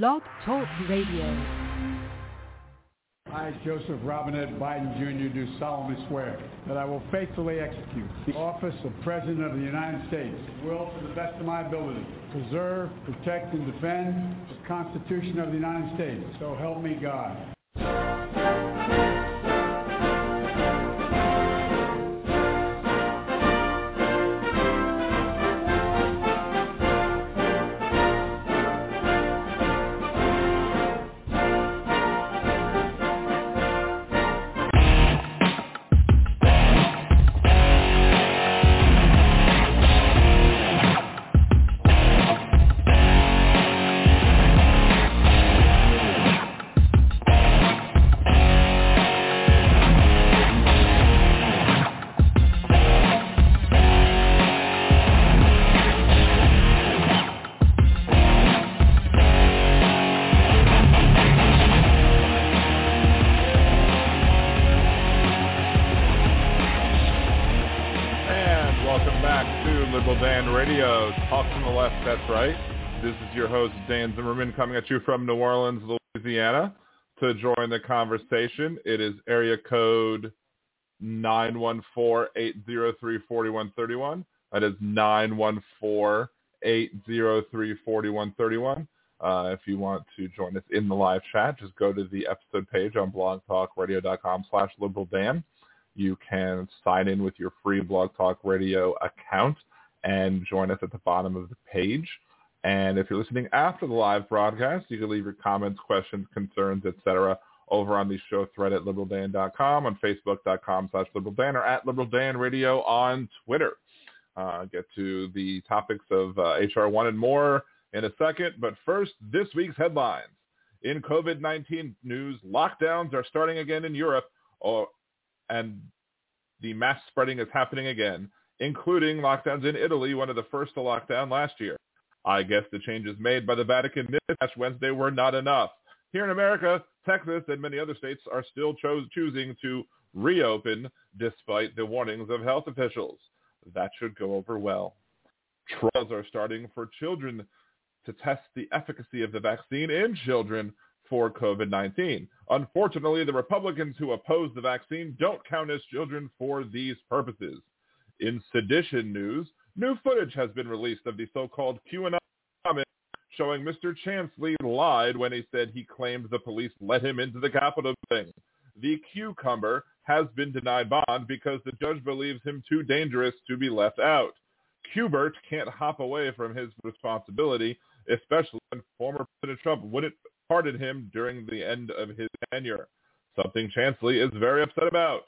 Blog Talk Radio. I, Joseph Robinette Biden Jr., do solemnly swear that I will faithfully execute the office of President of the United States, will, to the best of my ability, preserve, protect, and defend the Constitution of the United States. So help me God. That's right. This is your host, Dan Zimmerman, coming at you from New Orleans, Louisiana. To join the conversation, it is area code 914-803-4131. That is 914-803-4131. Uh, if you want to join us in the live chat, just go to the episode page on blogtalkradio.com slash liberaldan. You can sign in with your free Blog Talk Radio account and join us at the bottom of the page. And if you're listening after the live broadcast, you can leave your comments, questions, concerns, etc. over on the show thread at liberaldan.com, on facebook.com slash liberaldan, or at liberaldanradio on Twitter. Uh, get to the topics of uh, HR1 and more in a second. But first, this week's headlines. In COVID-19 news, lockdowns are starting again in Europe, or and the mass spreading is happening again, including lockdowns in Italy, one of the first to lock down last year. I guess the changes made by the Vatican this Wednesday were not enough. Here in America, Texas and many other states are still cho- choosing to reopen despite the warnings of health officials. That should go over well. Trials are starting for children to test the efficacy of the vaccine in children for COVID-19. Unfortunately, the Republicans who oppose the vaccine don't count as children for these purposes. In sedition news, new footage has been released of the so-called QAnon comment showing Mr. Chansley lied when he said he claimed the police let him into the Capitol building. The cucumber has been denied bond because the judge believes him too dangerous to be left out. Hubert can't hop away from his responsibility, especially when former President Trump wouldn't pardon him during the end of his tenure, something Chansley is very upset about.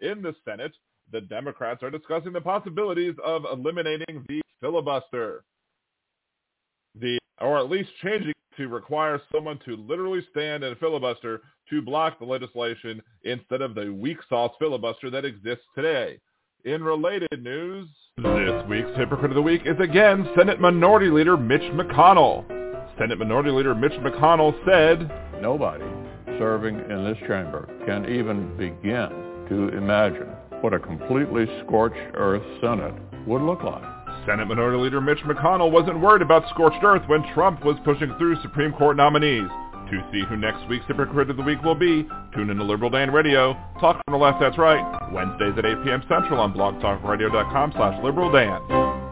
In the Senate, the Democrats are discussing the possibilities of eliminating the filibuster, the or at least changing to require someone to literally stand and filibuster to block the legislation instead of the weak sauce filibuster that exists today. In related news, this week's Hypocrite of the Week is again Senate Minority Leader Mitch McConnell. Senate Minority Leader Mitch McConnell said, Nobody serving in this chamber can even begin to imagine what a completely scorched earth Senate would look like. Senate Minority Leader Mitch McConnell wasn't worried about scorched earth when Trump was pushing through Supreme Court nominees. To see who next week's Hypocrite of the Week will be, tune in to Liberal Dan Radio. Talk from the left, that's right. Wednesdays at 8 p.m. Central on blogtalkradio.com slash Liberal Dan.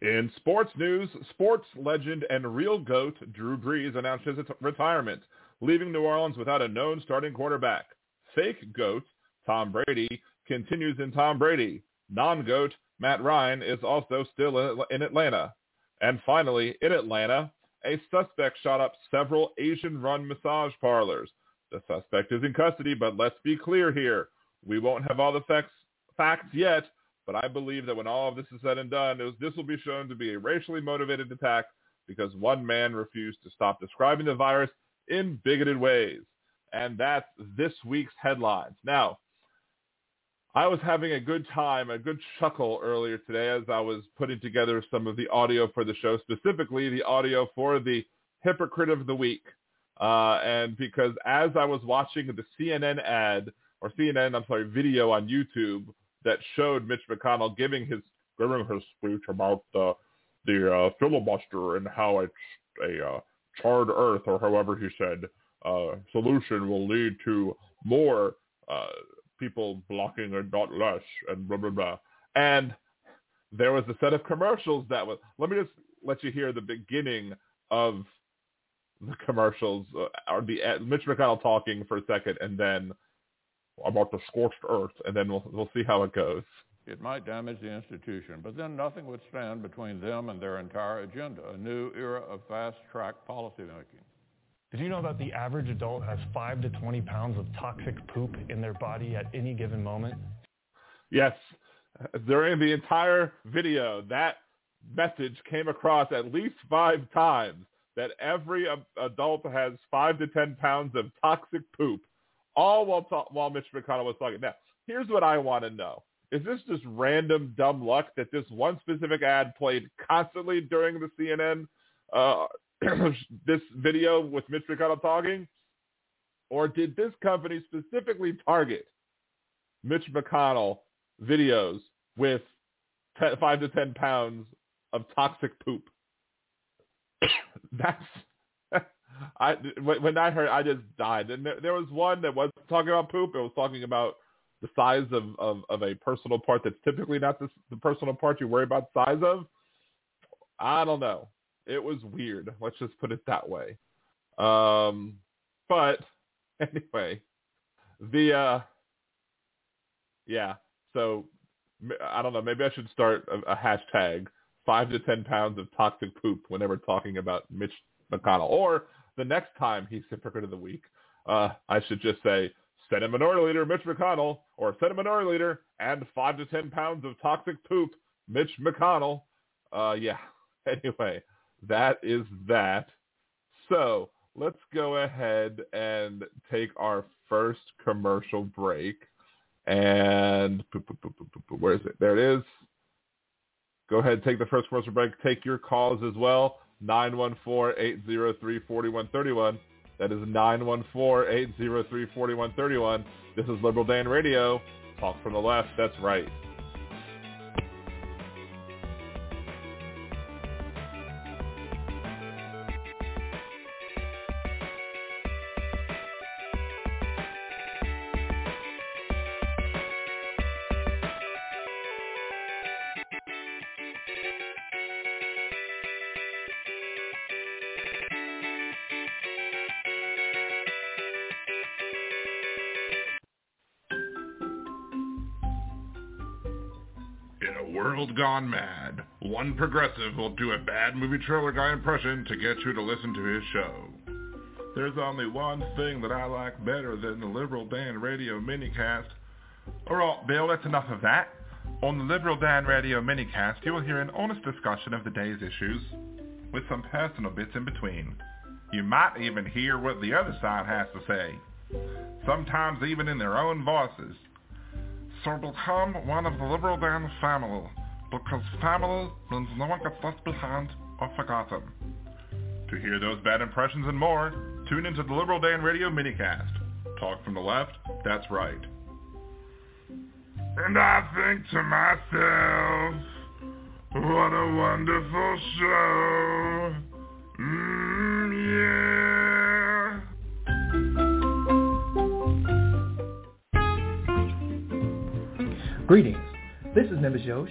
In sports news, sports legend and real GOAT Drew Brees announced his retirement, leaving New Orleans without a known starting quarterback. Fake GOAT Tom Brady continues in Tampa Bay. Non-GOAT Matt Ryan is also still in Atlanta. And finally, in Atlanta, a suspect shot up several Asian-run massage parlors. The suspect is in custody, but let's be clear here. We won't have all the facts, facts yet, but I believe that when all of this is said and done, was, this will be shown to be a racially motivated attack because one man refused to stop describing the virus in bigoted ways. And that's this week's headlines. Now, I was having a good time, a good chuckle earlier today as I was putting together some of the audio for the show, specifically the audio for the Hypocrite of the Week. Uh, and because as I was watching the CNN ad, or CNN, I'm sorry, video on YouTube that showed Mitch McConnell giving his giving his speech about the the uh, filibuster and how it's a uh, charred earth, or however he said, uh, solution will lead to more uh, people blocking and not less, and blah blah blah. And there was a set of commercials that was. Let me just let you hear the beginning of the commercials, uh, or the uh, Mitch McConnell talking for a second, and then about the scorched earth, and then we'll we'll see how it goes. It might damage the institution, but then nothing would stand between them and their entire agenda, a new era of fast-track policymaking. Did you know that the average adult has 5 to 20 pounds of toxic poop in their body at any given moment? Yes. During the entire video, that message came across at least five times that every adult has 5 to 10 pounds of toxic poop, all while, ta- while Mitch McConnell was talking. Now, here's what I want to know. Is this just random dumb luck that this one specific ad played constantly during the CNN uh, this video with Mitch McConnell talking? Or did this company specifically target Mitch McConnell videos with 10, 5 to 10 pounds of toxic poop? That's I when I heard I just died. And there, there was one that was talking about poop. It was talking about the size of, of, of a personal part that's typically not the, the personal part you worry about size of. I don't know. It was weird. Let's just put it that way. Um, but anyway, the uh, yeah. So I don't know. Maybe I should start a, a hashtag five to ten pounds of toxic poop whenever talking about Mitch McConnell. Or the next time he's hypocrite of the week, uh, I should just say Senate Minority Leader Mitch McConnell, or Senate Minority Leader and five to ten pounds of toxic poop, Mitch McConnell. Uh, yeah. Anyway, that is that. So let's go ahead and take our first commercial break. And where is it? There it is. Go ahead, take the first commercial break. Take your calls as well. 914-803-4131. That is 914-803-4131. This is Liberal Dan Radio. Talk from the left. That's right. Progressive will do a bad movie trailer guy impression to get you to listen to his show. There's only one thing that I like better than the Liberal Dan Radio minicast. Alright, oh, Bill, that's enough of that. On the Liberal Dan Radio minicast, you will hear an honest discussion of the day's issues, with some personal bits in between. You might even hear what the other side has to say, sometimes even in their own voices. So become one of the Liberal Dan family because family means no one gets left behind or forgotten. To hear those bad impressions and more, tune into the Liberal Dan Radio minicast. Talk from the left, that's right. And I think to myself, what a wonderful show. Mm, yeah. Greetings. This is Nimbus Yosh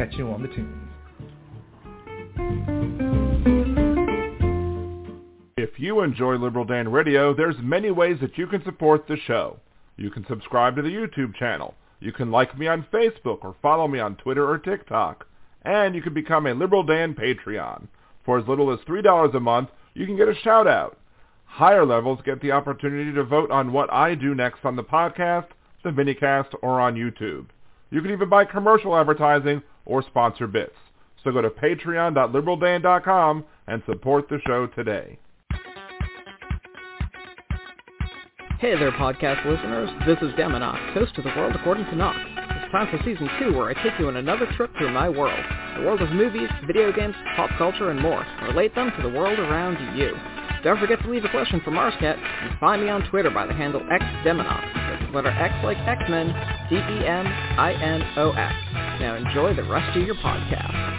Catch you on the tunes. If you enjoy Liberal Dan Radio, there's many ways that you can support the show. You can subscribe to the YouTube channel. You can like me on Facebook or follow me on Twitter or TikTok. And you can become a Liberal Dan Patreon. For as little as $3 a month, you can get a shout out. Higher levels get the opportunity to vote on what I do next on the podcast, the minicast, or on YouTube. You can even buy commercial advertising or sponsor bits. So go to patreon.liberaldan.com and support the show today. Hey there, podcast listeners. This is Deminox, host of The World According to Knox. It's time for Season 2, where I take you on another trip through my world. The world of movies, video games, pop culture, and more. Relate them to the world around you. Don't forget to leave a question for Marscat, and find me on Twitter by the handle XDeminox. That's letter X like X-Men, D-E-M-I-N-O-X. Now enjoy the rest of your podcast.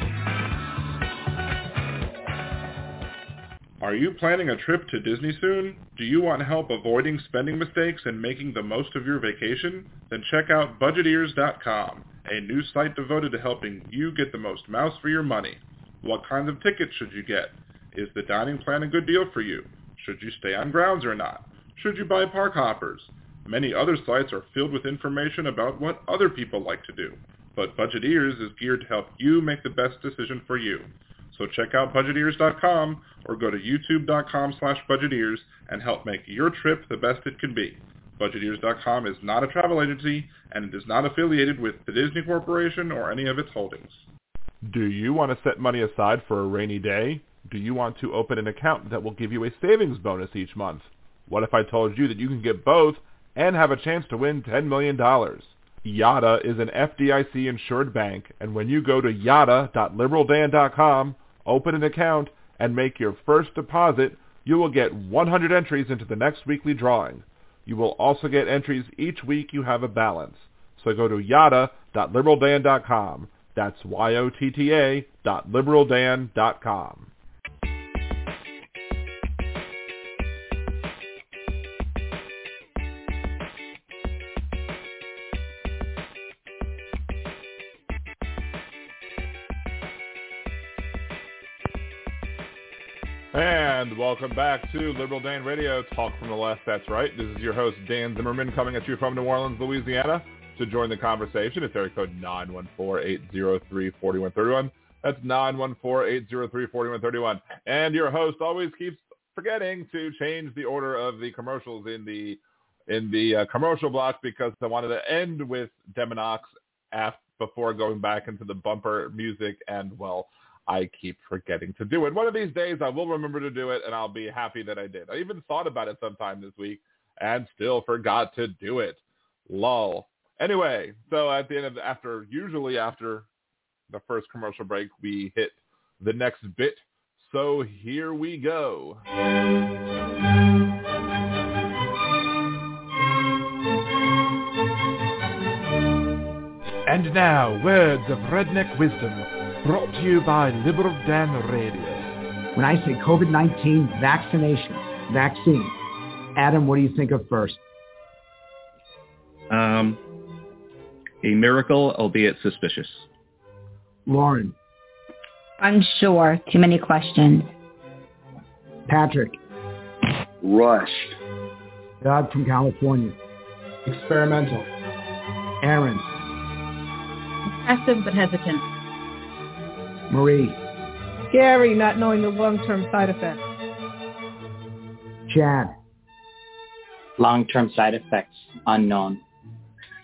Are you planning a trip to Disney soon? Do you want help avoiding spending mistakes and making the most of your vacation? Then check out BudgetEars.com, a new site devoted to helping you get the most mouse for your money. What kinds of tickets should you get? Is the dining plan a good deal for you? Should you stay on grounds or not? Should you buy park hoppers? Many other sites are filled with information about what other people like to do. But Budget Ears is geared to help you make the best decision for you. So check out budgetears.com or go to youtube.com slash budgetears and help make your trip the best it can be. Budgetears.com is not a travel agency and it is not affiliated with the Disney Corporation or any of its holdings. Do you want to set money aside for a rainy day? Do you want to open an account that will give you a savings bonus each month? What if I told you that you can get both and have a chance to win $10 million? Yotta is an FDIC insured bank, and when you go to yotta.liberaldan.com, open an account, and make your first deposit, you will get 100 entries into the next weekly drawing. You will also get entries each week you have a balance. So go to yotta.liberaldan.com. That's Y-O-T-T-A dot liberaldan.com. And welcome back to Liberal Dan Radio, Talk from the Left, that's right. This is your host, Dan Zimmerman, coming at you from New Orleans, Louisiana. To join the conversation, it's area code 914-803-4131. That's 914-803-4131. And your host always keeps forgetting to change the order of the commercials in the in the uh, commercial block because I wanted to end with Deminox after, before going back into the bumper music and, well, I keep forgetting to do it. One of these days I will remember to do it and I'll be happy that I did. I even thought about it sometime this week and still forgot to do it. Lol. Anyway, so at the end of the, after usually after the first commercial break we hit the next bit. So here we go. And now, words of redneck wisdom brought to you by Liberal Dan Radio. When I say COVID-19 vaccination, vaccine, Adam, what do you think of first? Um, a miracle, albeit suspicious. Lauren, Unsure. Too many questions. Patrick, Rushed. Doug from California, Experimental. Aaron, Active but hesitant. Marie, Scary not knowing the long-term side effects. Chad, Long-term side effects unknown.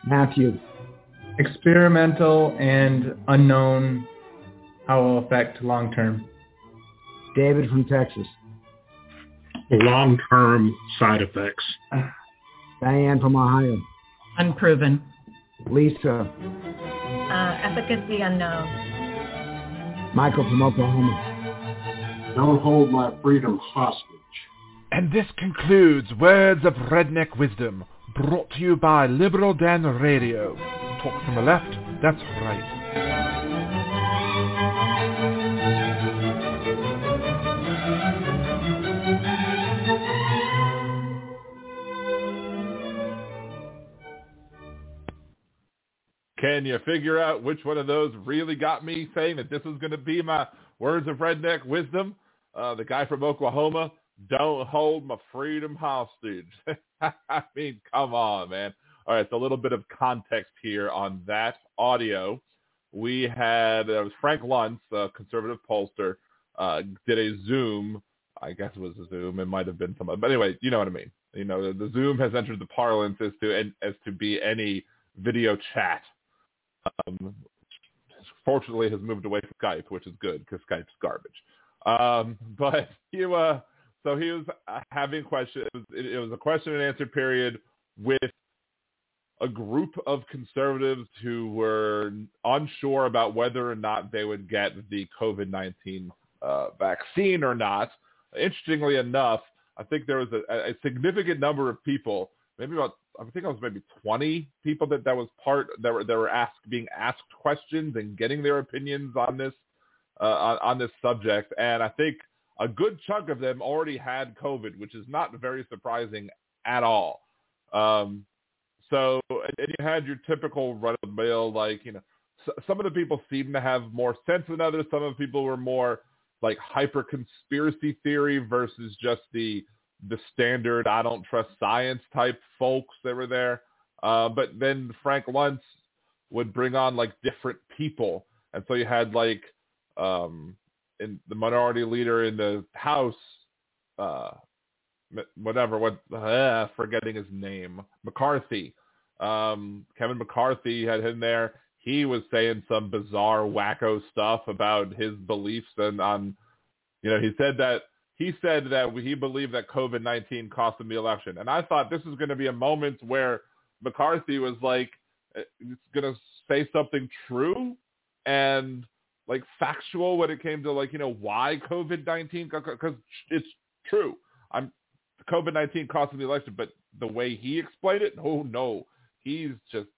Matthew, Experimental and unknown how it will affect long term. David from Texas, Long-term side effects. Diane from Ohio, Unproven. Lisa, Uh, efficacy unknown. Michael from Oklahoma. Don't hold my freedom hostage. And this concludes Words of Redneck Wisdom, brought to you by Liberal Dan Radio. Talk from the left, that's right. Can you figure out which one of those really got me saying that this was going to be my words of redneck wisdom? Uh, the guy from Oklahoma, don't hold my freedom hostage. I mean, come on, man. All right, so a little bit of context here on that audio. We had, it was Frank Luntz, a conservative pollster, uh, did a Zoom. I guess it was a Zoom. It might have been some, but anyway, you know what I mean. You know, the, the Zoom has entered the parlance as to as to be any video chat um, fortunately has moved away from Skype, which is good because Skype's garbage. Um, but you, uh, so he was having questions. It was, it, it was a question and answer period with a group of conservatives who were unsure about whether or not they would get the COVID-19 uh, vaccine or not. Interestingly enough, I think there was a, a significant number of people, maybe about I think it was maybe 20 people that that was part that were that were asked being asked questions and getting their opinions on this uh, on, on this subject, and I think a good chunk of them already had COVID, which is not very surprising at all. Um, so, and you had your typical run-of-the-mill, like, you know, some of the people seemed to have more sense than others. Some of the people were more like hyper conspiracy theory versus just the the standard I don't trust science type folks that were there. Uh, but then Frank Luntz would bring on like different people, and so you had like um, in the minority leader in the House, uh, whatever, what, uh, forgetting his name, McCarthy. Um, Kevin McCarthy had him there. He was saying some bizarre, wacko stuff about his beliefs and on, you know, he said that he said that he believed that COVID nineteen cost him the election, and I thought this was going to be a moment where McCarthy was like, it's uh, going to say something true and like factual when it came to like you know why COVID nineteen because it's true. I'm COVID nineteen costing the election, but the way he explained it, oh no, he's just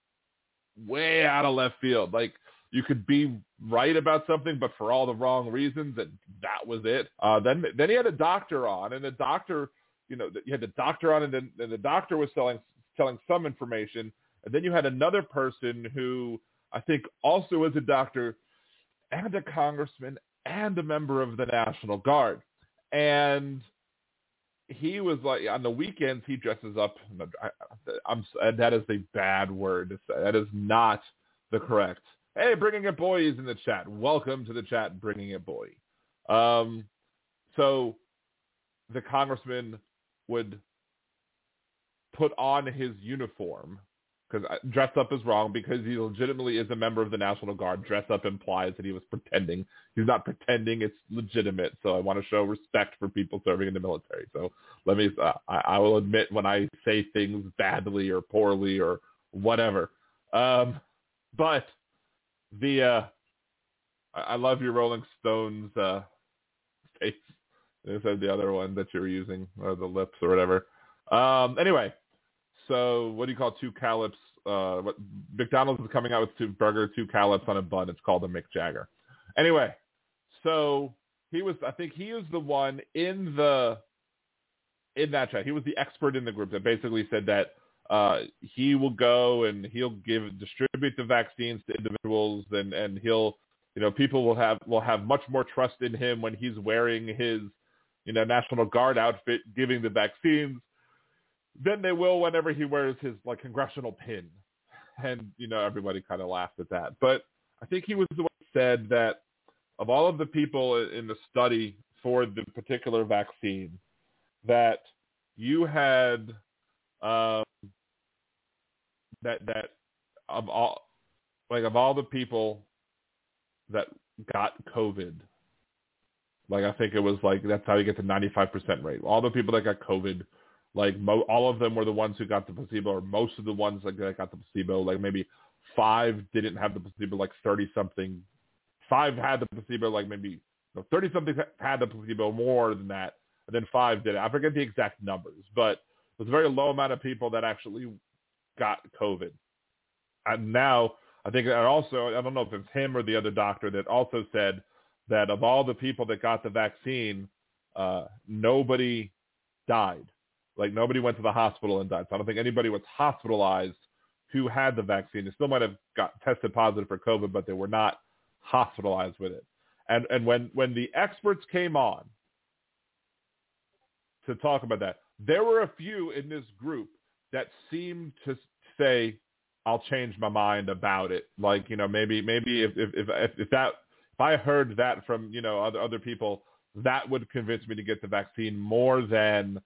way out of left field. Like you could be right about something, but for all the wrong reasons, and that was it. Uh, then then he had a doctor on, and the doctor, you know, you had the doctor on, and then and the doctor was selling telling some information, and then you had another person who I think also was a doctor and a congressman and a member of the National Guard. And he was like on the weekends he dresses up. I'm that is a bad word. That is not the correct. Hey, bringing it boys in the chat. Welcome to the chat, bringing it boy. Um, so the congressman would put on his uniform because dress up is wrong because he legitimately is a member of the National Guard. Dress up implies that he was pretending. He's not pretending; it's legitimate. So I want to show respect for people serving in the military. So let me. Uh, I, I will admit when I say things badly or poorly or whatever. Um, but the uh, I, I love your Rolling Stones uh, face. Is the other one that you were using, or the lips or whatever. Um, anyway, so what do you call two calips? Uh, what McDonald's is coming out with two burger, two calips on a bun. It's called a Mick Jagger. Anyway, so he was. I think he was the one in the in that chat. He was the expert in the group that basically said that uh, he will go and he'll give distribute the vaccines to individuals, and and he'll you know people will have will have much more trust in him when he's wearing his you know National Guard outfit, giving the vaccines than they will whenever he wears his like congressional pin. And you know everybody kind of laughed at that, but I think he was the one who said that of all of the people in the study for the particular vaccine, that you had um, that that of all like of all the people that got COVID, like I think it was like that's how you get the ninety five percent rate. All the people that got COVID like mo- all of them were the ones who got the placebo, or most of the ones that got the placebo. Like maybe five didn't have the placebo, like thirty something. Five had the placebo, like maybe thirty something had the placebo more than that, and then five did it. I forget the exact numbers, but it was a very low amount of people that actually got COVID. And now I think, and also I don't know if it's him or the other doctor that also said that of all the people that got the vaccine, uh, nobody died. Like nobody went to the hospital and died. So I don't think anybody was hospitalized who had the vaccine. They still might have got tested positive for COVID, but they were not hospitalized with it. And and when when the experts came on to talk about that, there were a few in this group that seemed to say, "I'll change my mind about it." Like you know, maybe maybe if if if, if that if I heard that from you know other other people, that would convince me to get the vaccine more than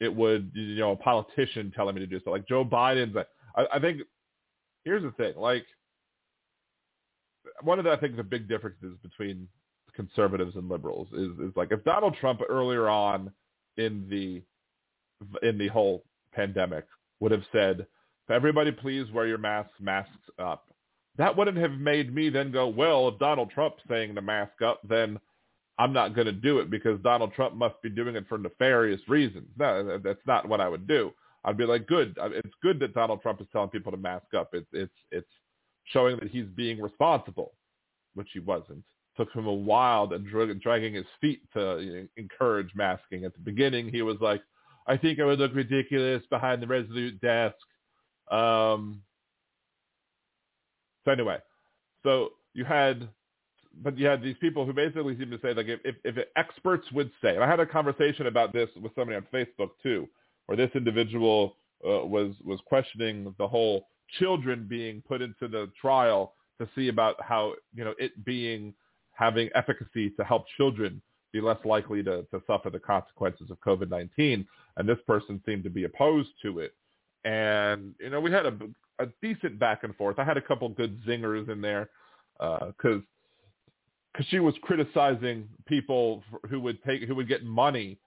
it would, you know, a politician telling me to do so. Like Joe Biden's, I, I think, here's the thing, like, one of the, I think the big differences between conservatives and liberals is, is like if Donald Trump earlier on in the in the whole pandemic would have said, "Everybody, please wear your masks. Masks up." That wouldn't have made me then go, "Well, if Donald Trump's saying to mask up, then I'm not going to do it because Donald Trump must be doing it for nefarious reasons." No, that's not what I would do. I'd be like, "Good. Uh, it's good that Donald Trump is telling people to mask up. It's it's it's showing that he's being responsible, which he wasn't." took him a while and drag, dragging his feet to you know, encourage masking. At the beginning, he was like, "I think I would look ridiculous behind the Resolute desk." Um, so anyway, so you had, but you had these people who basically seem to say like if if, if experts would say, and I had a conversation about this with somebody on Facebook too, where this individual uh, was was questioning the whole children being put into the trial to see about how you know it being having efficacy to help children be less likely to, to suffer the consequences of COVID-19. And this person seemed to be opposed to it. And, you know, we had a, a decent back and forth. I had a couple good zingers in there because uh, because she was criticizing people who would take who would get money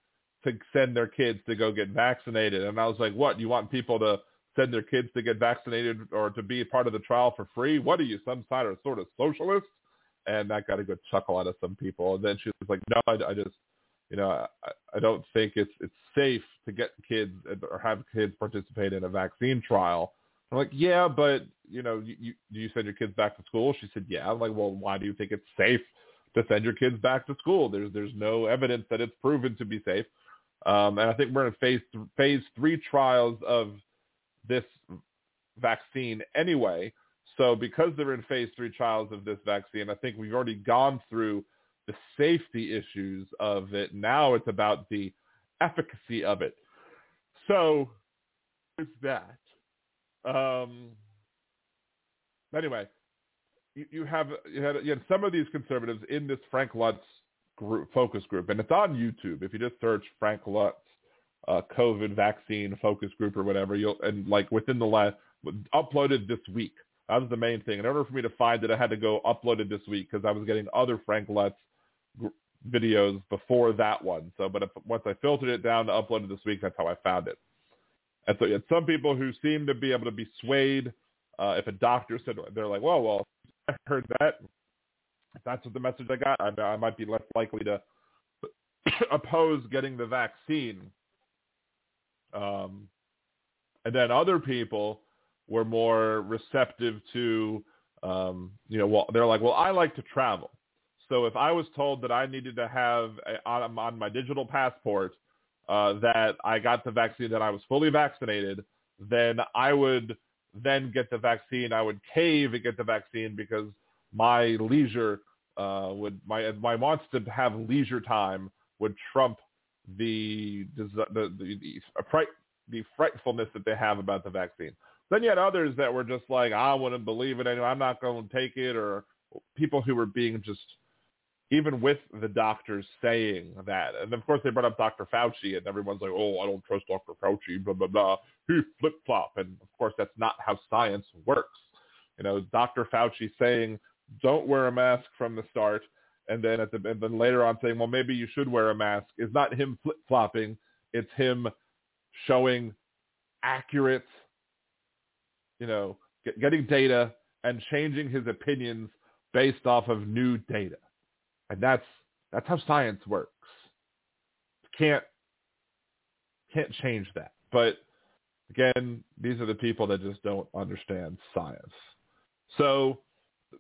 to send their kids to go get vaccinated. And I was like, what? You want people to send their kids to get vaccinated or to be part of the trial for free? What are you, some sort of sort of socialist? And that got a good chuckle out of some people. And then she was like, "No, I, I just, you know, I, I don't think it's it's safe to get kids or have kids participate in a vaccine trial." I'm like, "Yeah, but you know, you, you do you send your kids back to school?" She said, "Yeah." I'm like, "Well, why do you think it's safe to send your kids back to school? There's there's no evidence that it's proven to be safe." Um, and I think we're in phase th- phase three trials of this vaccine anyway. So because they're in phase three trials of this vaccine, I think we've already gone through the safety issues of it. Now it's about the efficacy of it. So it's that. Um, anyway, you, you have you had, you had some of these conservatives in this Frank Luntz group, focus group, and it's on YouTube. If you just search Frank Luntz uh, COVID vaccine focus group or whatever, you'll and like within the last uploaded this week. That was the main thing. In order for me to find it, I had to go upload it this week because I was getting other Frank Luntz videos before that one. So, but if, once I filtered it down to upload it this week, that's how I found it. And so you had some people who seem to be able to be swayed. Uh, if a doctor said, they're like, well, well, I heard that. If that's what the message I got, I, I might be less likely to oppose getting the vaccine. Um, and then other people were more receptive to, um, you know, well, they're like, well, I like to travel. So if I was told that I needed to have a, on, on my digital passport uh, that I got the vaccine, that I was fully vaccinated, then I would then get the vaccine. I would cave and get the vaccine because my leisure uh, would my my wants to have leisure time would trump the the the, the, the, the frightfulness that they have about the vaccine. Then you had others that were just like, I wouldn't believe it anyway. I'm not going to take it, or people who were being just, even with the doctors saying that. And of course they brought up Dr. Fauci, and everyone's like, oh, I don't trust Dr. Fauci, blah, blah, blah. He flip-flop. And of course that's not how science works. You know, Dr. Fauci saying, don't wear a mask from the start, and then at the and then later on saying, well, maybe you should wear a mask, is not him flip-flopping. It's him showing accurate you know, get, getting data and changing his opinions based off of new data. And that's that's how science works. Can't can't change that. But again, these are the people that just don't understand science. So,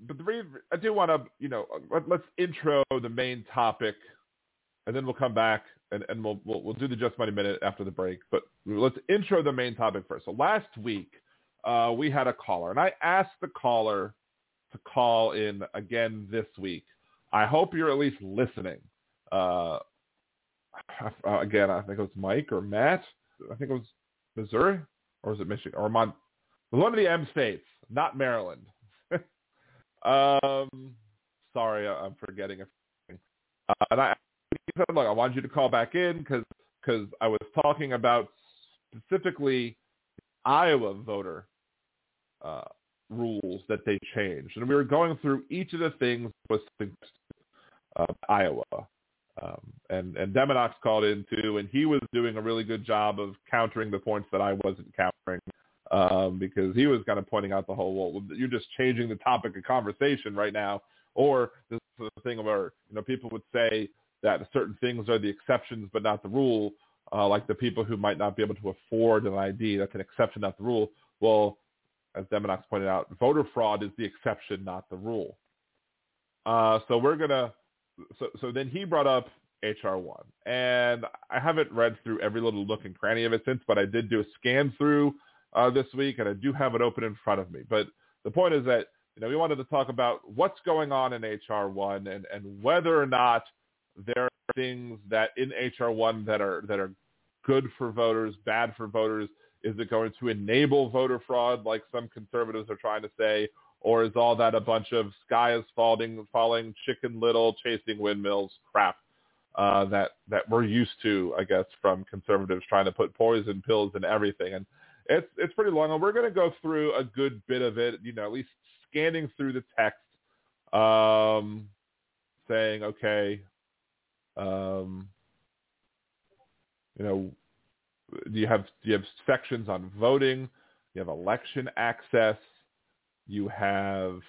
but the reason I do want to, you know, let, us intro the main topic, and then we'll come back and, and we'll, we'll we'll do the Just Money Minute after the break. But let's intro the main topic first. So last week, uh, we had a caller, and I asked the caller to call in again this week. I hope you're at least listening. Uh, again, I think it was Mike or Matt. I think it was Missouri, or was it Michigan, or Mon- one of the M states, not Maryland. um, sorry, I'm forgetting. Uh, and I said, look, I wanted you to call back in because because I was talking about specifically Iowa voter uh, rules that they changed. And we were going through each of the things with uh, Iowa. Um, and and Deminox called in too, and he was doing a really good job of countering the points that I wasn't countering um, because he was kind of pointing out the whole, well, you're just changing the topic of conversation right now. Or this is the thing where, you know, people would say that certain things are the exceptions but not the rule, uh, like the people who might not be able to afford an ID. That's an exception, not the rule. Well, as Deminox pointed out, voter fraud is the exception, not the rule. Uh, so we're to, so, so then he brought up HR1. And I haven't read through every little nook and cranny of it since, but I did do a scan through uh, this week, and I do have it open in front of me. But the point is that you know we wanted to talk about what's going on in HR one and and whether or not there are things that in HR one that are that are good for voters, bad for voters. Is it going to enable voter fraud, like some conservatives are trying to say, or is all that a bunch of sky is falling, falling, chicken little, chasing windmills crap uh, that that we're used to, I guess, from conservatives trying to put poison pills in everything? And it's it's pretty long, and we're going to go through a good bit of it. You know, at least scanning through the text, um, saying, okay, um, you know, you have you have sections on voting, you have election access, you have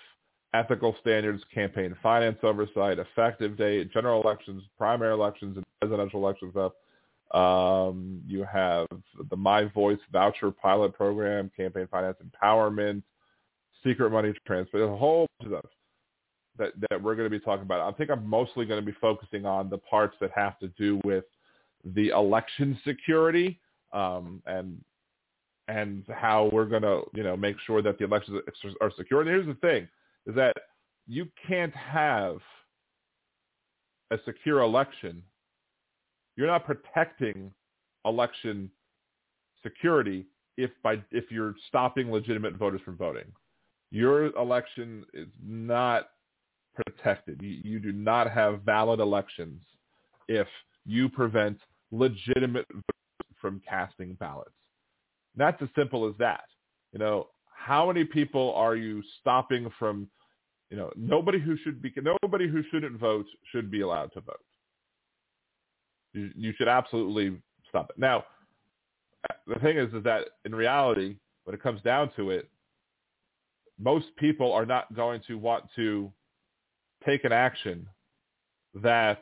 ethical standards, campaign finance oversight, effective date, general elections, primary elections, and presidential elections stuff. Um, you have the My Voice voucher pilot program, campaign finance empowerment, secret money transfer. There's a whole bunch of stuff that, that we're going to be talking about. I think I'm mostly going to be focusing on the parts that have to do with the election security um, and and how we're going to you know make sure that the elections are secure. And here's the thing: is that you can't have a secure election you're not protecting election security if by if you're stopping legitimate voters from voting. Your election is not protected. You, you do not have valid elections if you prevent legitimate from casting ballots. That's as simple as that. You know, how many people are you stopping from, you know, nobody who should be, nobody who shouldn't vote should be allowed to vote. You, you should absolutely stop it. Now, the thing is, is that in reality, when it comes down to it, most people are not going to want to take an action that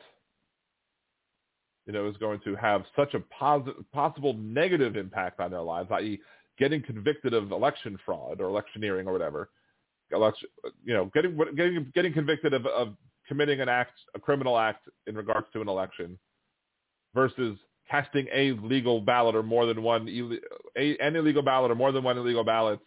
you know is going to have such a positive, possible negative impact on their lives, i.e., getting convicted of election fraud or electioneering or whatever. Election, you know, getting getting getting convicted of, of committing an act, a criminal act in regards to an election, versus casting a legal ballot or more than one a, an illegal ballot or more than one illegal ballot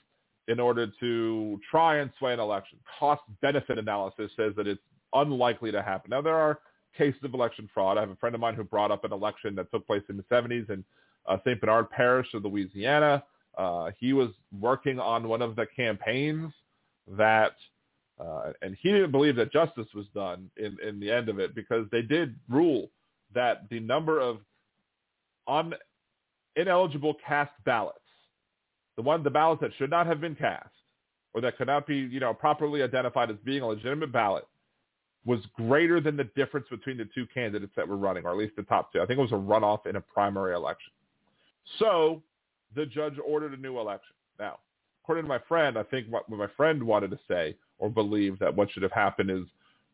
in order to try and sway an election. Cost benefit analysis says that it's unlikely to happen. Now there are cases of election fraud. I have a friend of mine who brought up an election that took place in the 70s in uh, St. Bernard Parish of Louisiana. Uh, he was working on one of the campaigns that, uh, and he didn't believe that justice was done in, in the end of it because they did rule that the number of un, ineligible cast ballots, the one the ballots that should not have been cast or that could not be, you know, properly identified as being a legitimate ballot was greater than the difference between the two candidates that were running, or at least the top two. I think it was a runoff in a primary election. So the judge ordered a new election. Now, according to my friend, I think what my friend wanted to say or believe that what should have happened is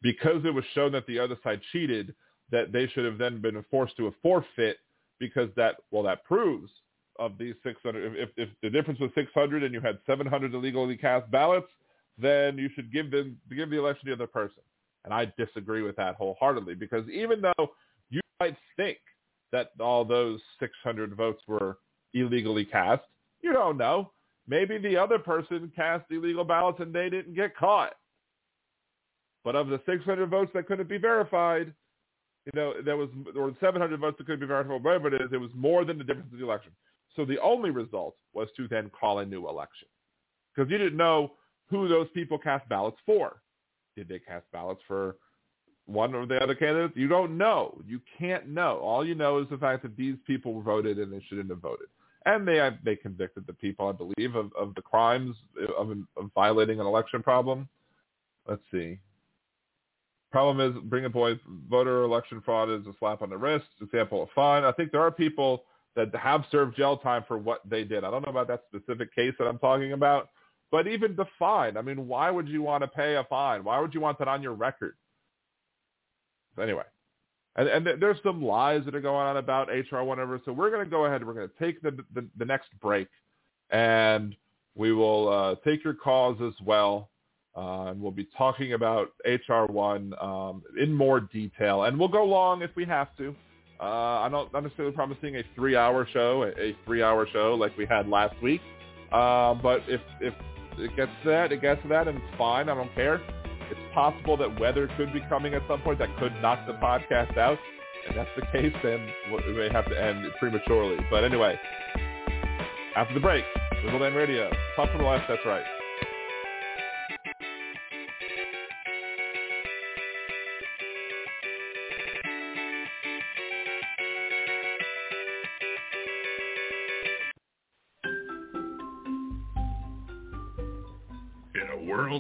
because it was shown that the other side cheated, that they should have then been forced to a forfeit because that well that proves of these 600 if, if the difference was 600 and you had 700 illegally cast ballots then you should give them give the election to the other person and I disagree with that wholeheartedly because even though you might think that all those 600 votes were illegally cast you don't know maybe the other person cast illegal ballots and they didn't get caught but of the 600 votes that couldn't be verified you know, there was were 700 votes that couldn't be verified, whatever it is, it was more than the difference of the election. So the only result was to then call a new election because you didn't know who those people cast ballots for. Did they cast ballots for one or the other candidates? You don't know. You can't know. All you know is the fact that these people voted and they shouldn't have voted. And they they convicted the people, I believe, of, of the crimes of, of violating an election problem. Let's see. Problem is, bring a boy voter election fraud is a slap on the wrist. Example of fine. I think there are people that have served jail time for what they did. I don't know about that specific case that I'm talking about, but even the fine. I mean, why would you want to pay a fine? Why would you want that on your record? Anyway, and, and there's some lies that are going on about HR whatever. So we're going to go ahead. We're going to take the, the, the next break, and we will uh, take your calls as well. Uh, and we'll be talking about HR1 um, in more detail. And we'll go long if we have to. Uh, I'm not necessarily promising a three-hour show, a, a three-hour show like we had last week. Uh, but if, if it gets that, it gets that, and it's fine. I don't care. It's possible that weather could be coming at some point that could knock the podcast out. And that's the case, then we may have to end prematurely. But anyway, after the break, Liberal Dan Radio. Talk from the left, that's right.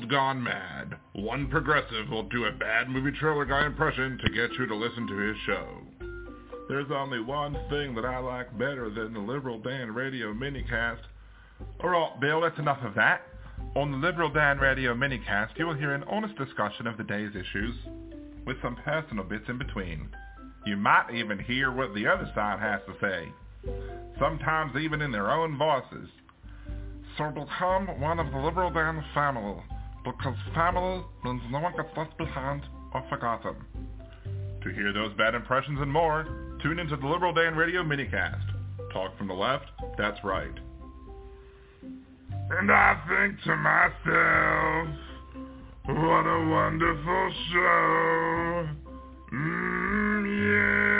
Gone mad, one progressive will do a bad movie trailer guy impression to get you to listen to his show. There's only one thing that I like better than the Liberal Dan Radio minicast. Alright, Bill, that's enough of that. On the Liberal Dan Radio minicast, you will hear an honest discussion of the day's issues, with some personal bits in between. You might even hear what the other side has to say, sometimes even in their own voices. So become one of the Liberal Dan family, because family means no one gets left behind or forgotten. To hear those bad impressions and more, tune into the Liberal Dan Radio minicast. Talk from the left, that's right. And I think to myself, what a wonderful show. Mm, yeah.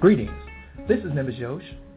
Greetings. This is Nimbus Yosh,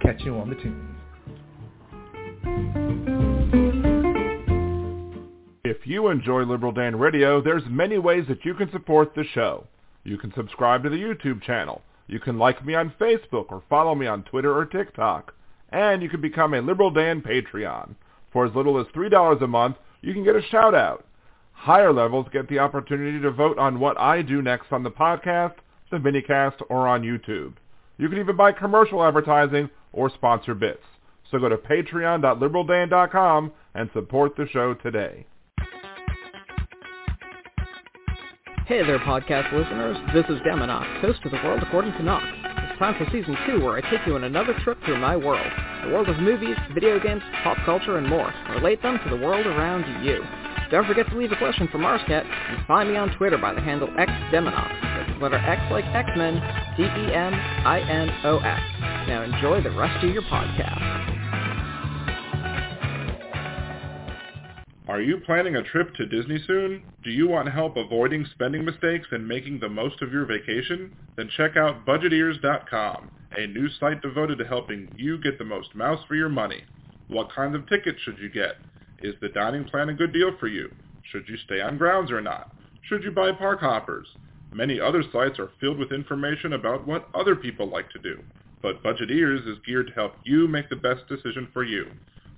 Catch you on the tunes. If you enjoy Liberal Dan Radio, there's many ways that you can support the show. You can subscribe to the YouTube channel. You can like me on Facebook or follow me on Twitter or TikTok. And you can become a Liberal Dan Patreon. For as little as $3 a month, you can get a shout out. Higher levels get the opportunity to vote on what I do next on the podcast, the minicast, or on YouTube. You can even buy commercial advertising or sponsor bits. So go to patreon.liberaldan.com and support the show today. Hey there, podcast listeners. This is Deminox, host of The World According to Knox. It's time for Season 2, where I take you on another trip through my world. The world of movies, video games, pop culture, and more. Relate them to the world around you. Don't forget to leave a question for Marscat, and find me on Twitter by the handle XDeminox. Letter X like X-Men, D-E-M-I-N-O-X. Now enjoy the rest of your podcast. Are you planning a trip to Disney soon? Do you want help avoiding spending mistakes and making the most of your vacation? Then check out Budgeteers.com, a new site devoted to helping you get the most mouse for your money. What kinds of tickets should you get? Is the dining plan a good deal for you? Should you stay on grounds or not? Should you buy park hoppers? Many other sites are filled with information about what other people like to do, but Budgeteers is geared to help you make the best decision for you.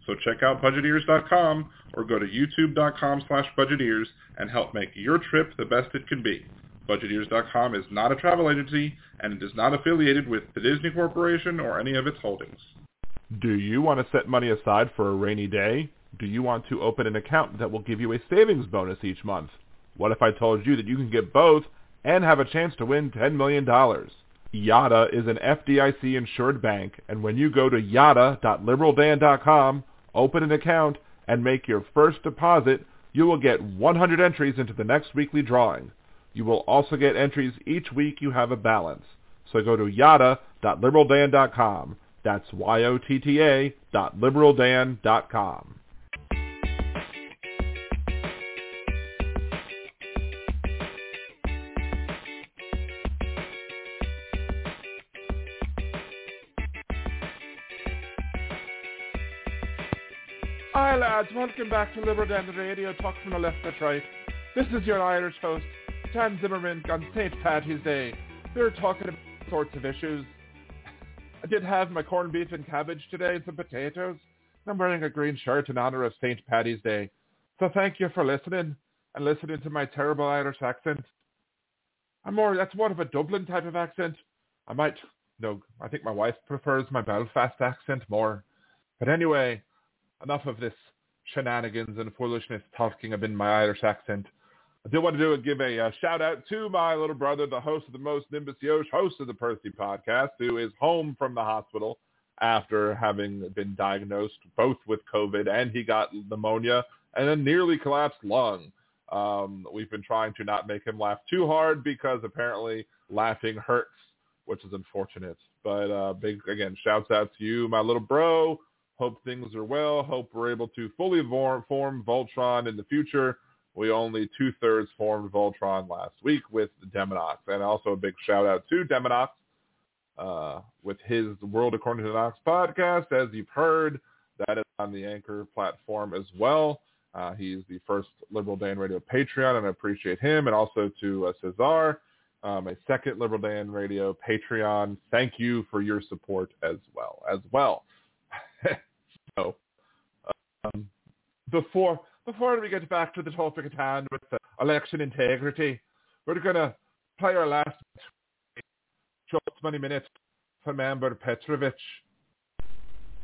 So check out budgeteers.com or go to youtube.com slash budgeteers and help make your trip the best it can be. Budgeteers.com is not a travel agency and it is not affiliated with the Disney Corporation or any of its holdings. Do you want to set money aside for a rainy day? Do you want to open an account that will give you a savings bonus each month? What if I told you that you can get both and have a chance to win $10 million? Yotta is an FDIC insured bank, and when you go to yotta.liberaldan.com, open an account, and make your first deposit, you will get 100 entries into the next weekly drawing. You will also get entries each week you have a balance. So go to yotta.liberaldan.com. That's Y-O-T-T-A dot liberaldan.com. lads, welcome back to Liberal Dan Radio, talk from the left, that's right. This is your Irish host, Dan Zimmerman on St. Patty's Day. We're talking about sorts of issues. I did have my corned beef and cabbage today and some potatoes. I'm wearing a green shirt in honor of St. Patty's Day. So thank you for listening and listening to my terrible Irish accent. I'm more, that's more of a Dublin type of accent. I might, no, I think my wife prefers my Belfast accent more. But anyway, enough of this shenanigans and foolishness talking in my Irish accent. I do want to do give a, uh shout out to my little brother, the host of the most Nimbus Yosh, host of the Percy podcast, who is home from the hospital after having been diagnosed both with COVID and he got pneumonia and a nearly collapsed lung. Um, we've been trying to not make him laugh too hard because apparently laughing hurts, which is unfortunate. But uh, big again, shouts out to you, my little bro. Hope things are well. Hope we're able to fully form, form Voltron in the future. We only two-thirds formed Voltron last week with Deminox. And also a big shout out to Deminox uh, with his World According to Knox podcast. As you've heard, that is on the Anchor platform as well. Uh, he's the first Liberal Dan Radio Patreon, and I appreciate him. And also to uh, Cesar, um, a second Liberal Dan Radio Patreon. Thank you for your support as well. As well. So, um, before before we get back to the topic at hand with election integrity, we're going to play our last just money minutes from Amber Petrovich.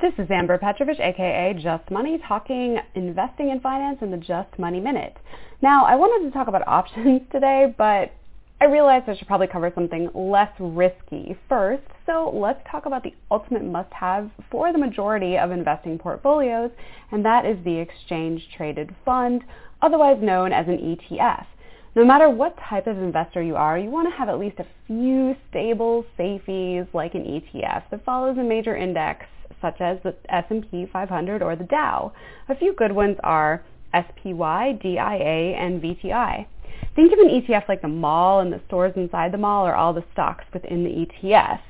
This is Amber Petrovich, aka Just Money, talking investing and finance in the Just Money Minute. Now, I wanted to talk about options today, but I realized I should probably cover something less risky first. So let's talk about the ultimate must-have for the majority of investing portfolios, and that is the exchange traded fund, otherwise known as an ETF. No matter what type of investor you are, you want to have at least a few stable safeties like an ETF that follows a major index such as the S&P 500 or the Dow. A few good ones are SPY, DIA, and VTI. Think of an ETF like the mall and the stores inside the mall are all the stocks within the ETF.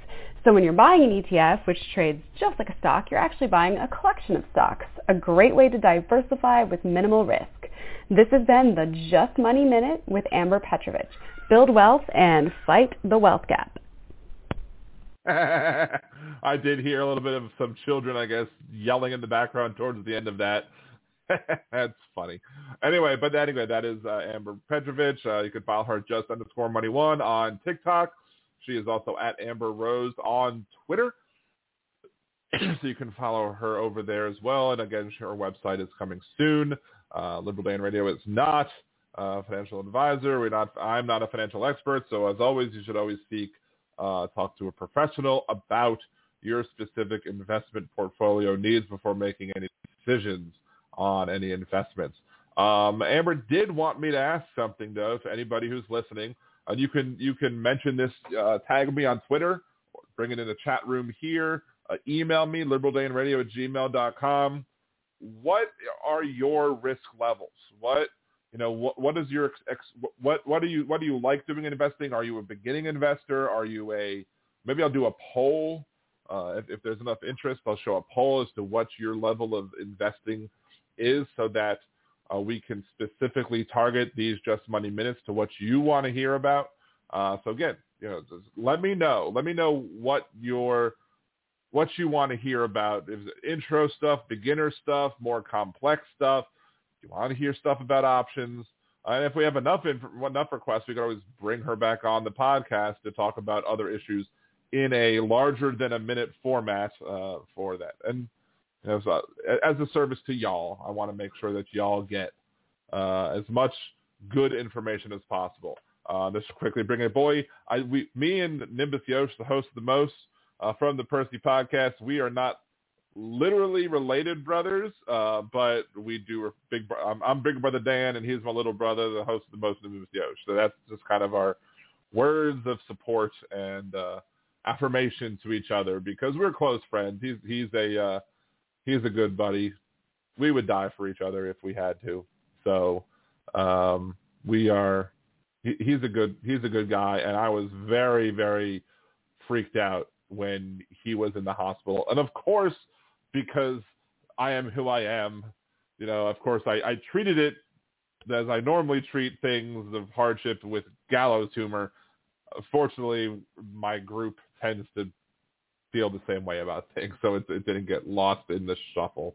So when you're buying an ETF, which trades just like a stock, you're actually buying a collection of stocks, a great way to diversify with minimal risk. This has been the Just Money Minute with Amber Petrovich. Build wealth and fight the wealth gap. I did hear a little bit of some children, I guess, yelling in the background towards the end of that. That's funny. Anyway, but anyway, that is uh, Amber Petrovich. Uh, you can follow her just underscore money one on TikTok. She is also at Amber Rose on Twitter. so you can follow her over there as well. And again, her website is coming soon. Uh, Liberal Dan Radio is not a financial advisor. We're not. I'm not a financial expert. So as always, you should always seek uh, talk to a professional about your specific investment portfolio needs before making any decisions on any investments. Um, Amber did want me to ask something though, to anybody who's listening. Uh, you can you can mention this, uh, tag me on Twitter, bring it in the chat room here, uh, email me liberaldanradio at. What are your risk levels? What you know what what is your ex, ex, what what do you what do you like doing in investing? Are you a beginning investor? Are you a maybe I'll do a poll. Uh, if, if there's enough interest, I'll show a poll as to what your level of investing is so that uh, we can specifically target these just money minutes to what you want to hear about. Uh, so again, you know, let me know. Let me know what your what you want to hear about. Is it intro stuff, beginner stuff, more complex stuff? Do you want to hear stuff about options? Uh, and if we have enough inf- enough requests, we can always bring her back on the podcast to talk about other issues in a larger than a minute format uh, for that. And as a, as a service to y'all, I want to make sure that y'all get uh, as much good information as possible. Uh, this quickly bring a boy. I, we, me and Nimbus Yosh, the host of the most uh, from the Percy podcast, we are not literally related brothers, uh, but we do big. I'm, I'm big brother Dan, and he's my little brother, the host of the most Nimbus Yosh. So that's just kind of our words of support and uh, affirmation to each other because we're close friends. He's he's a uh, he's a good buddy. We would die for each other if we had to. So um, we are. He, he's a good. He's a good guy, and I was very, very freaked out when he was in the hospital. And of course, because I am who I am, you know, of course, I, I treated it as I normally treat things of hardship with gallows humor. Fortunately, my group tends to feel the same way about things, so it, it didn't get lost in the shuffle.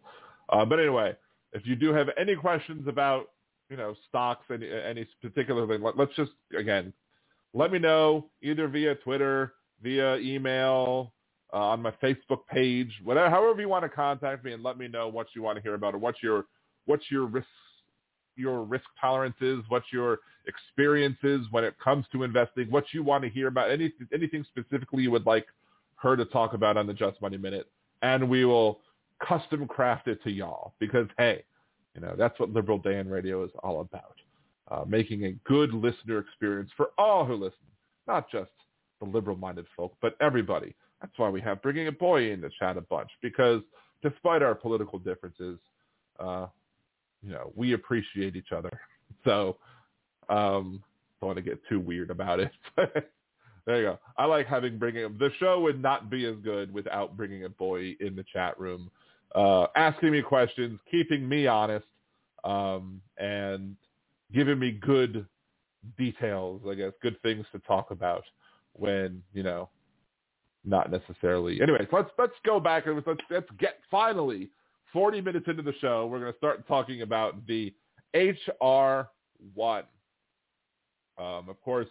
Uh, but anyway, if you do have any questions about you know stocks any any particular thing, let, let's just again let me know either via Twitter, via email, uh, on my Facebook page, whatever, however you want to contact me, and let me know what you want to hear about, or what's your what's your risk your risk tolerances, what your experiences when it comes to investing, what you want to hear about, any anything specifically you would like her to talk about on the Just Money Minute, and we will custom craft it to y'all because hey, you know that's what Liberal Dan Radio is all about, uh, making a good listener experience for all who listen, not just the liberal-minded folk, but everybody. That's why we have bringing a boy in to chat a bunch because despite our political differences, uh, you know, we appreciate each other. So, um, don't want to get too weird about it. there you go. I like having bringing the show would not be as good without bringing a boy in the chat room, uh, asking me questions, keeping me honest, um, and giving me good details. I guess good things to talk about when you know not necessarily. Anyways, let's let's go back and let's let's get finally 40 minutes into the show. We're going to start talking about the HR one. Um, of course,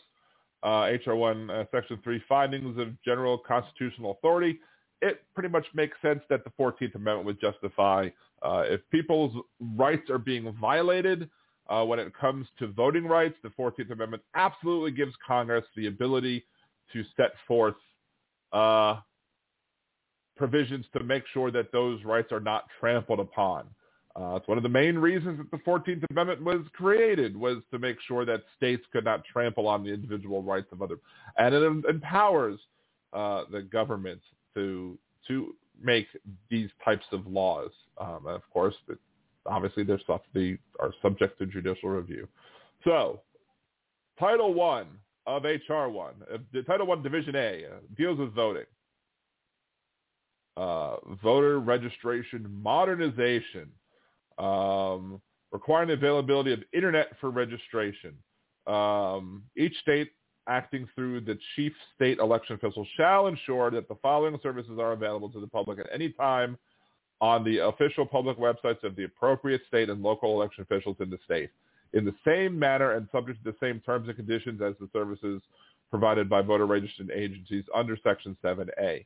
HR one, uh, Section three, findings of general constitutional authority. It pretty much makes sense that the 14th Amendment would justify uh, if people's rights are being violated. Uh, when it comes to voting rights, the 14th Amendment absolutely gives Congress the ability to set forth uh, provisions to make sure that those rights are not trampled upon. Uh, it's one of the main reasons that the 14th Amendment was created, was to make sure that states could not trample on the individual rights of others. And it empowers uh, the government to to make these types of laws. Um, of course, it, obviously, they're stuff they are subject to judicial review. So, Title One of HR One, uh, Title One Division A, uh, deals with voting uh, voter registration modernization, um, requiring the availability of internet for registration. Um, each state acting through the chief state election official shall ensure that the following services are available to the public at any time on the official public websites of the appropriate state and local election officials in the state in the same manner and subject to the same terms and conditions as the services provided by voter registration agencies under Section 7A.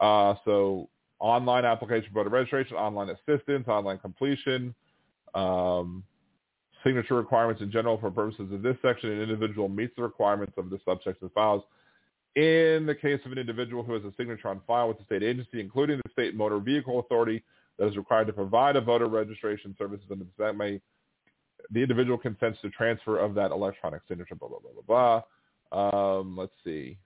Uh, so online application for voter registration, online assistance, online completion, um, signature requirements in general for purposes of this section, an individual meets the requirements of the subsection files. In the case of an individual who has a signature on file with the state agency, including the state motor vehicle authority that is required to provide a voter registration services under the may the individual consents to transfer of that electronic signature, blah, blah, blah, blah, blah. Um, let's see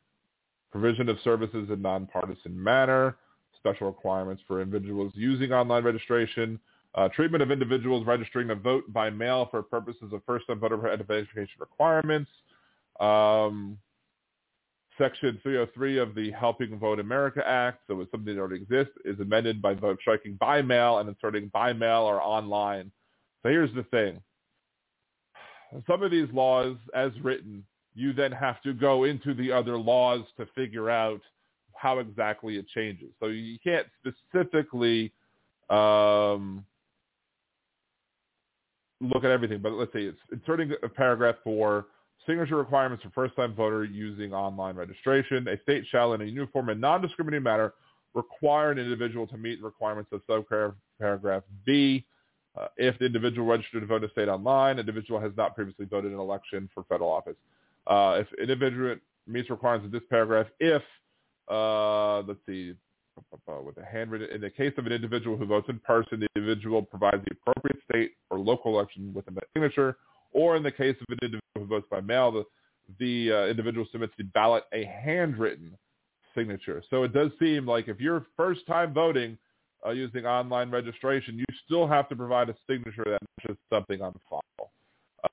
provision of services in nonpartisan manner, special requirements for individuals using online registration, uh, treatment of individuals registering to vote by mail for purposes of first-time voter identification requirements. Um, Section 303 of the Helping Vote America Act, so it's something that already exists, is amended by vote striking by mail and inserting by mail or online. So here's the thing. Some of these laws, as written, you then have to go into the other laws to figure out how exactly it changes. So you can't specifically um, look at everything, but let's say it's inserting a paragraph for signature requirements for first-time voter using online registration. A state shall, in a uniform and non-discriminating manner, require an individual to meet the requirements of subparagraph B. Uh, if the individual registered to vote in a state online, individual has not previously voted in an election for federal office. Uh, if individual meets requirements of this paragraph, if uh, let's see, with a handwritten, in the case of an individual who votes in person, the individual provides the appropriate state or local election with a signature, or in the case of an individual who votes by mail, the, the uh, individual submits the ballot a handwritten signature. So it does seem like if you're first time voting uh, using online registration, you still have to provide a signature that matches something on file.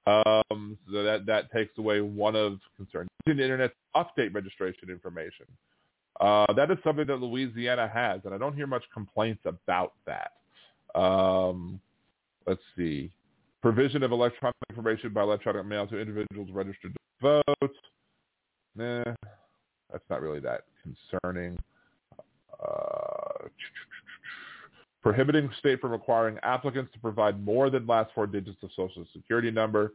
Um, so that that takes away one of concerns. Using the internet update registration information. Uh, that is something that Louisiana has, and I don't hear much complaints about that. Um, let's see, provision of electronic information by electronic mail to individuals registered to vote. Nah, that's not really that concerning. Uh, prohibiting state from requiring applicants to provide more than last four digits of social security number.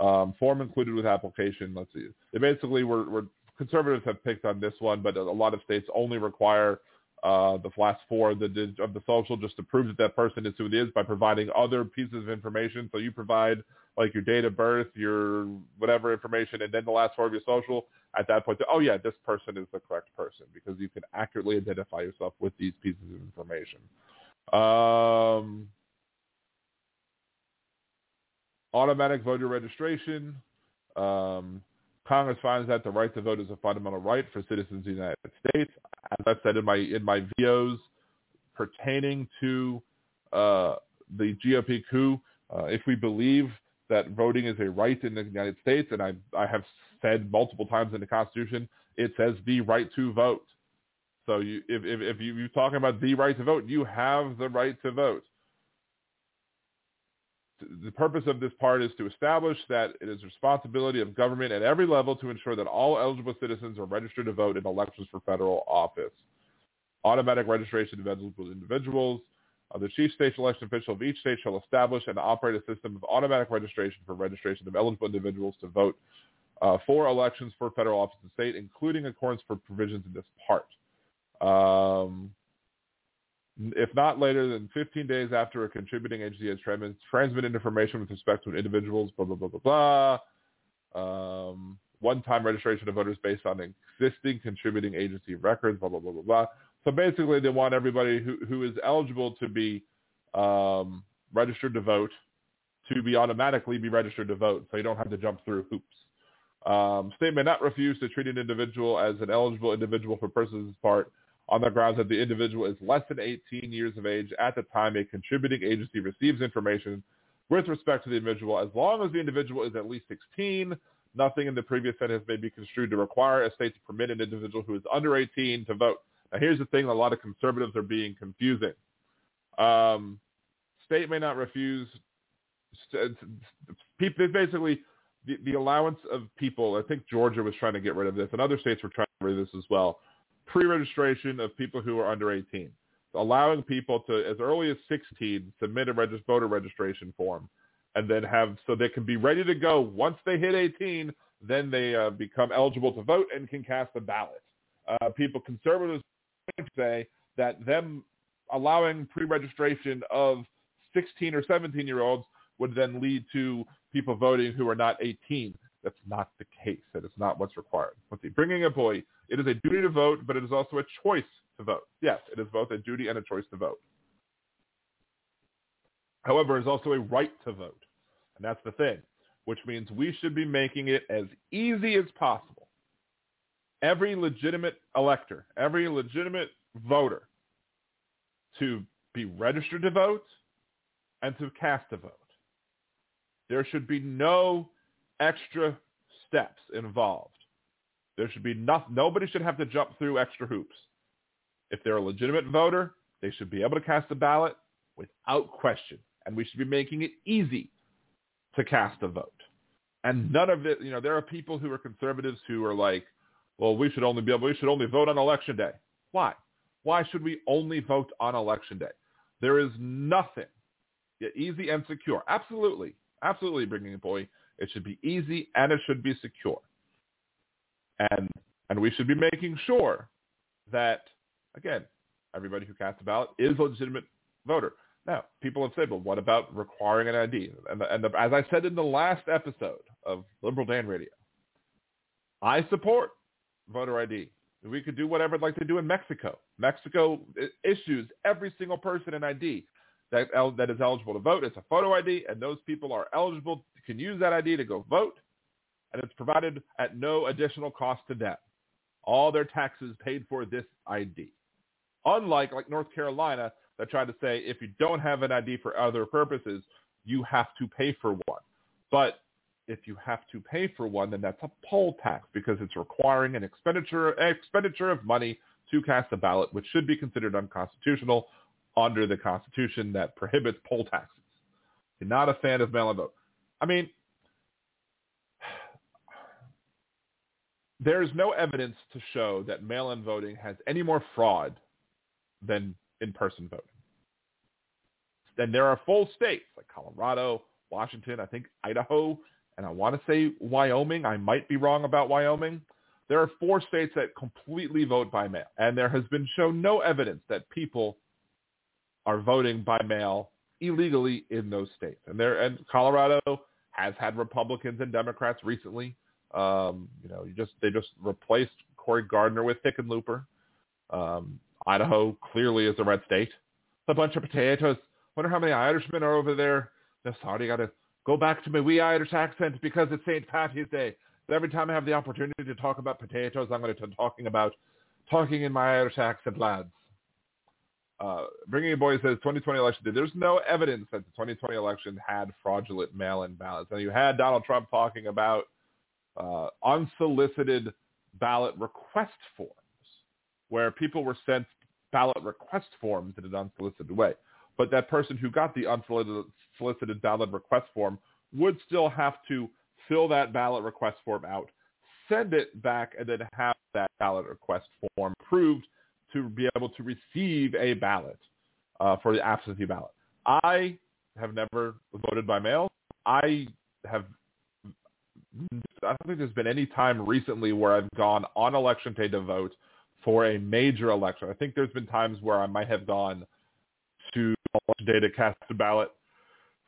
Um, form included with application. Let's see. They basically were, were conservatives have picked on this one, but a lot of states only require uh, the last four of the, of the social just to prove that that person is who it is by providing other pieces of information. So you provide like your date of birth, your whatever information, and then the last four of your social. At that point, oh yeah, this person is the correct person because you can accurately identify yourself with these pieces of information. Um, automatic voter registration. Um, Congress finds that the right to vote is a fundamental right for citizens of the United States. As I've said in my in my videos pertaining to uh, the GOP coup, uh, if we believe that voting is a right in the United States, and I I have said multiple times in the Constitution, it says the right to vote. So you, if, if, if you, you're talking about the right to vote, you have the right to vote. The purpose of this part is to establish that it is responsibility of government at every level to ensure that all eligible citizens are registered to vote in elections for federal office. Automatic registration of eligible individuals. Uh, the chief state election official of each state shall establish and operate a system of automatic registration for registration of eligible individuals to vote uh, for elections for federal office the state, including accordance for provisions in this part. Um, if not later than 15 days after a contributing agency has transmitted information with respect to individual's blah, blah, blah, blah, blah. Um, one-time registration of voters based on existing contributing agency records, blah, blah, blah, blah, blah. So basically they want everybody who, who is eligible to be um, registered to vote to be automatically be registered to vote so you don't have to jump through hoops. Um, state may not refuse to treat an individual as an eligible individual for persons part on the grounds that the individual is less than 18 years of age at the time a contributing agency receives information with respect to the individual. As long as the individual is at least 16, nothing in the previous sentence may be construed to require a state to permit an individual who is under 18 to vote. Now, here's the thing. A lot of conservatives are being confusing. Um, state may not refuse. Basically, the, the allowance of people, I think Georgia was trying to get rid of this, and other states were trying to get rid of this as well pre-registration of people who are under 18, allowing people to, as early as 16, submit a regist- voter registration form, and then have so they can be ready to go once they hit 18. Then they uh, become eligible to vote and can cast a ballot. Uh, people conservatives say that them allowing pre-registration of 16 or 17 year olds would then lead to people voting who are not 18. That's not the case. That is not what's required. Let's see. Bringing a boy it is a duty to vote, but it is also a choice to vote. Yes, it is both a duty and a choice to vote. However, it's also a right to vote. And that's the thing, which means we should be making it as easy as possible. Every legitimate elector, every legitimate voter to be registered to vote and to cast a vote. There should be no extra steps involved. There should be no, nobody should have to jump through extra hoops. If they're a legitimate voter, they should be able to cast a ballot without question. And we should be making it easy to cast a vote. And none of it, you know, there are people who are conservatives who are like, well, we should only be able, we should only vote on election day. Why? Why should we only vote on election day? There is nothing easy and secure. Absolutely. Absolutely, bringing boy. It should be easy and it should be secure. And and we should be making sure that again, everybody who casts a ballot is a legitimate voter. Now, people have said, well, what about requiring an ID? And, the, and the, as I said in the last episode of Liberal Dan Radio, I support voter ID. We could do whatever like they do in Mexico. Mexico issues every single person an ID that, that is eligible to vote. It's a photo ID, and those people are eligible, can use that ID to go vote and it's provided at no additional cost to them. All their taxes paid for this ID. Unlike like North Carolina that tried to say if you don't have an ID for other purposes, you have to pay for one. But if you have to pay for one, then that's a poll tax because it's requiring an expenditure expenditure of money to cast a ballot, which should be considered unconstitutional under the Constitution that prohibits poll taxes. Not a fan of mail-in vote. I mean, there is no evidence to show that mail-in voting has any more fraud than in-person voting. Then there are full states like Colorado, Washington, I think Idaho, and I want to say Wyoming. I might be wrong about Wyoming. There are four states that completely vote by mail, and there has been shown no evidence that people are voting by mail illegally in those states. And there, and Colorado has had Republicans and Democrats recently. Um, you know, you just they just replaced Cory Gardner with Hickenlooper. Um, Idaho clearly is a red state. It's a bunch of potatoes. Wonder how many Irishmen are over there. No, sorry, got to go back to my wee Irish accent because it's St. Patty's Day. But every time I have the opportunity to talk about potatoes, I'm going to be talking about talking in my Irish accent, lads. Uh, Bringing Boy says 2020 election. There's no evidence that the 2020 election had fraudulent mail-in ballots. And you had Donald Trump talking about uh, unsolicited ballot request forms, where people were sent ballot request forms in an unsolicited way. But that person who got the unsolicited ballot request form would still have to fill that ballot request form out, send it back, and then have that ballot request form approved to be able to receive a ballot uh, for the absentee ballot. I have never voted by mail. I have. I don't think there's been any time recently where I've gone on election day to vote for a major election. I think there's been times where I might have gone to election day to cast a ballot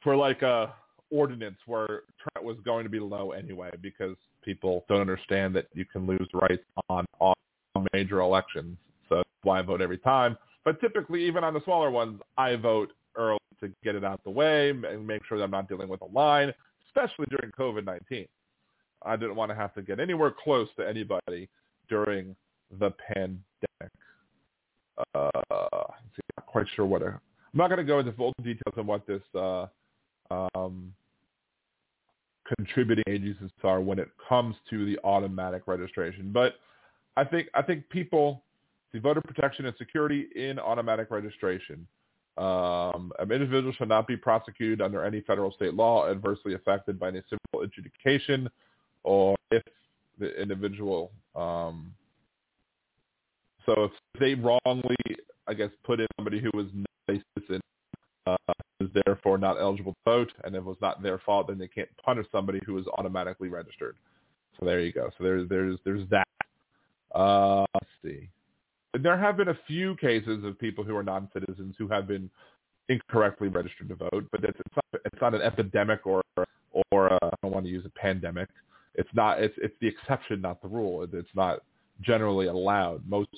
for like a ordinance where turnout was going to be low anyway because people don't understand that you can lose rights on, on major elections. So that's why I vote every time. But typically, even on the smaller ones, I vote early to get it out the way and make sure that I'm not dealing with a line, especially during COVID-19. I didn't want to have to get anywhere close to anybody during the pandemic. Uh, see, I'm not quite sure what a, I'm not going to go into full details on what this uh, um, contributing agencies are when it comes to the automatic registration. But I think I think people see voter protection and security in automatic registration. Um, an individual shall not be prosecuted under any federal state law adversely affected by any civil adjudication, or if the individual. Um, so if they wrongly, I guess, put in somebody who was not a citizen uh, is therefore not eligible to vote, and it was not their fault, then they can't punish somebody who is automatically registered. So there you go. So there's there's there's that. Uh, let's see. There have been a few cases of people who are non-citizens who have been incorrectly registered to vote, but it's, it's not it's not an epidemic or or a, I don't want to use a pandemic. It's not. It's it's the exception, not the rule. It's not generally allowed. Most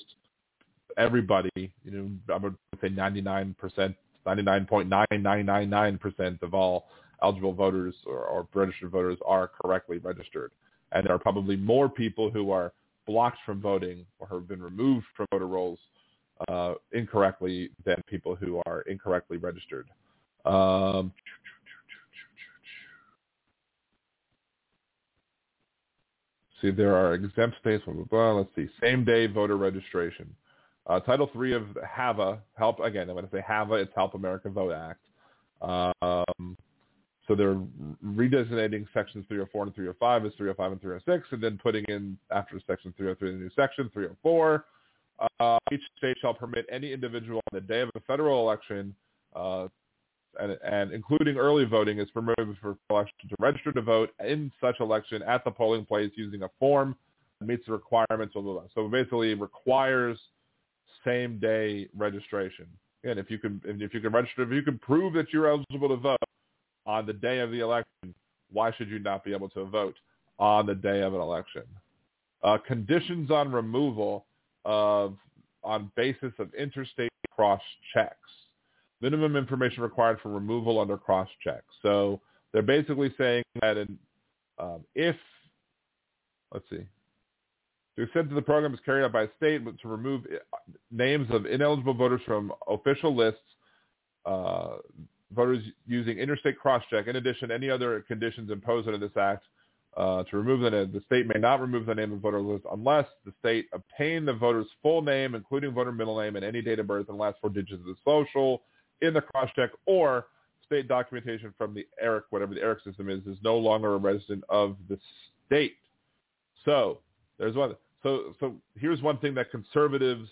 everybody, you know, I would say 99 percent 99.9999% of all eligible voters or, or, registered voters are correctly registered. And there are probably more people who are blocked from voting or have been removed from voter rolls uh, incorrectly than people who are incorrectly registered. Um, see, there are exempt states. Blah, blah, blah. Let's see. Same day voter registration. Uh, Title III of HAVA, help again. I'm going to say HAVA. It's Help America Vote Act. Um, so they're redesignating sections 304 and 305 as 305 and 306, and then putting in after section 303 the new section 304. Uh, each state shall permit any individual on the day of a federal election, uh, and, and, including early voting, is permitted for election to register to vote in such election at the polling place using a form that meets the requirements. of blah, blah. So basically, requires same day registration. And if you can, if you can register, if you can prove that you're eligible to vote on the day of the election, why should you not be able to vote on the day of an election? Uh, conditions on removal of on basis of interstate cross checks. Minimum information required for removal under cross-check. So they're basically saying that in, um, if, let's see, the extent that the program is carried out by a state to remove uh, names of ineligible voters from official lists, uh, voters using interstate cross-check. In addition, any other conditions imposed under this act uh, to remove the name, the state may not remove the name of voter list unless the state obtain the voter's full name, including voter middle name and any date of birth and last four digits of the social in the cross-check, or state documentation from the ERIC, whatever the ERIC system is, is no longer a resident of the state. So there's one. So so here's one thing that conservatives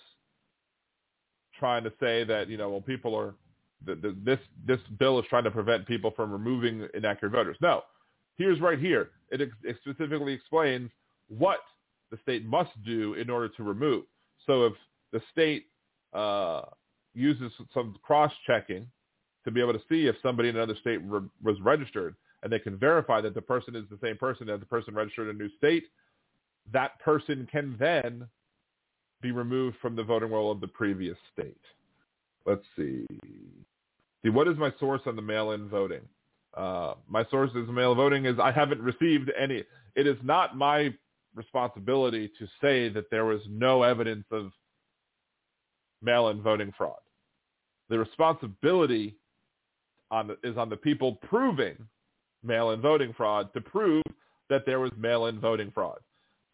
trying to say that you know well people are the, the, this this bill is trying to prevent people from removing inaccurate voters. No, here's right here. It, ex- it specifically explains what the state must do in order to remove. So if the state uh, uses some cross-checking to be able to see if somebody in another state re- was registered, and they can verify that the person is the same person as the person registered in a new state, that person can then be removed from the voting roll of the previous state. Let's see. See, what is my source on the mail-in voting? Uh, my source is mail voting is I haven't received any. It is not my responsibility to say that there was no evidence of mail-in voting fraud. The responsibility on the, is on the people proving mail-in voting fraud to prove that there was mail-in voting fraud.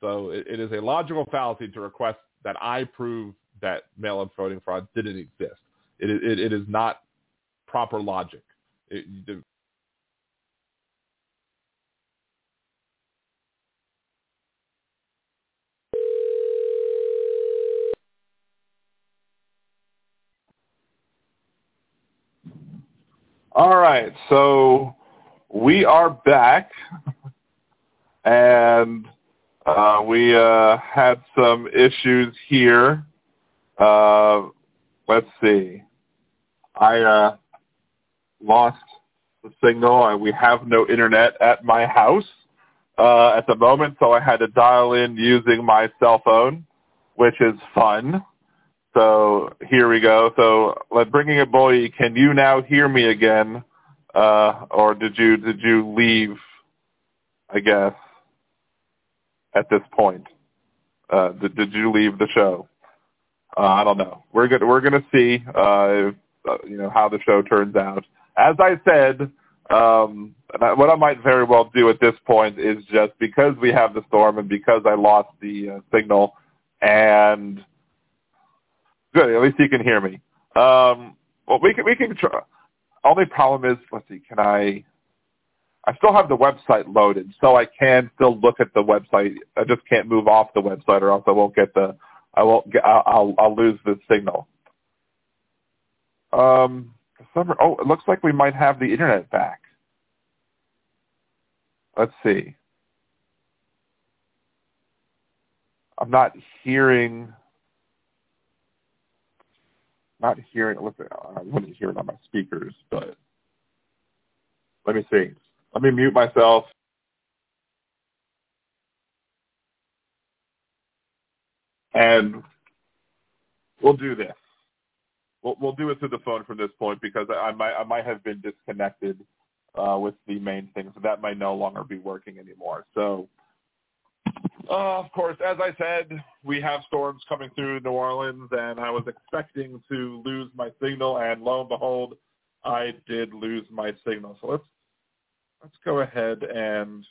So it, it is a logical fallacy to request that I prove that mail-in voting fraud didn't exist. It, it, it is not proper logic. It, the, All right, so we are back, and uh, we uh, had some issues here. Uh, let's see. I uh, lost the signal. and We have no internet at my house uh, at the moment, so I had to dial in using my cell phone, which is fun. So here we go. So let bringing it boy, can you now hear me again? Uh, or did you did you leave? I guess at this point, uh, did did you leave the show? Uh, I don't know. We're gonna we're gonna see uh, uh, you know how the show turns out. As I said, um, what I might very well do at this point is just because we have the storm and because I lost the uh, signal and Good. At least you can hear me. Um, well, we can we can try. Only problem is, let's see. Can I? I still have the website loaded, so I can still look at the website. I just can't move off the website, or else I won't get the. I won't. Get, I'll, I'll lose the signal. Um, summer. Oh, it looks like we might have the internet back. Let's see. I'm not hearing not hearing. I wouldn't hear it on my speakers, but let me see. Let me mute myself. And we'll do this. We'll, we'll do it through the phone from this point because I might I might have been disconnected uh, with the main thing, so that might no longer be working anymore. So uh, of course, as I said, we have storms coming through New Orleans, and I was expecting to lose my signal, and lo and behold, I did lose my signal. So let's let's go ahead and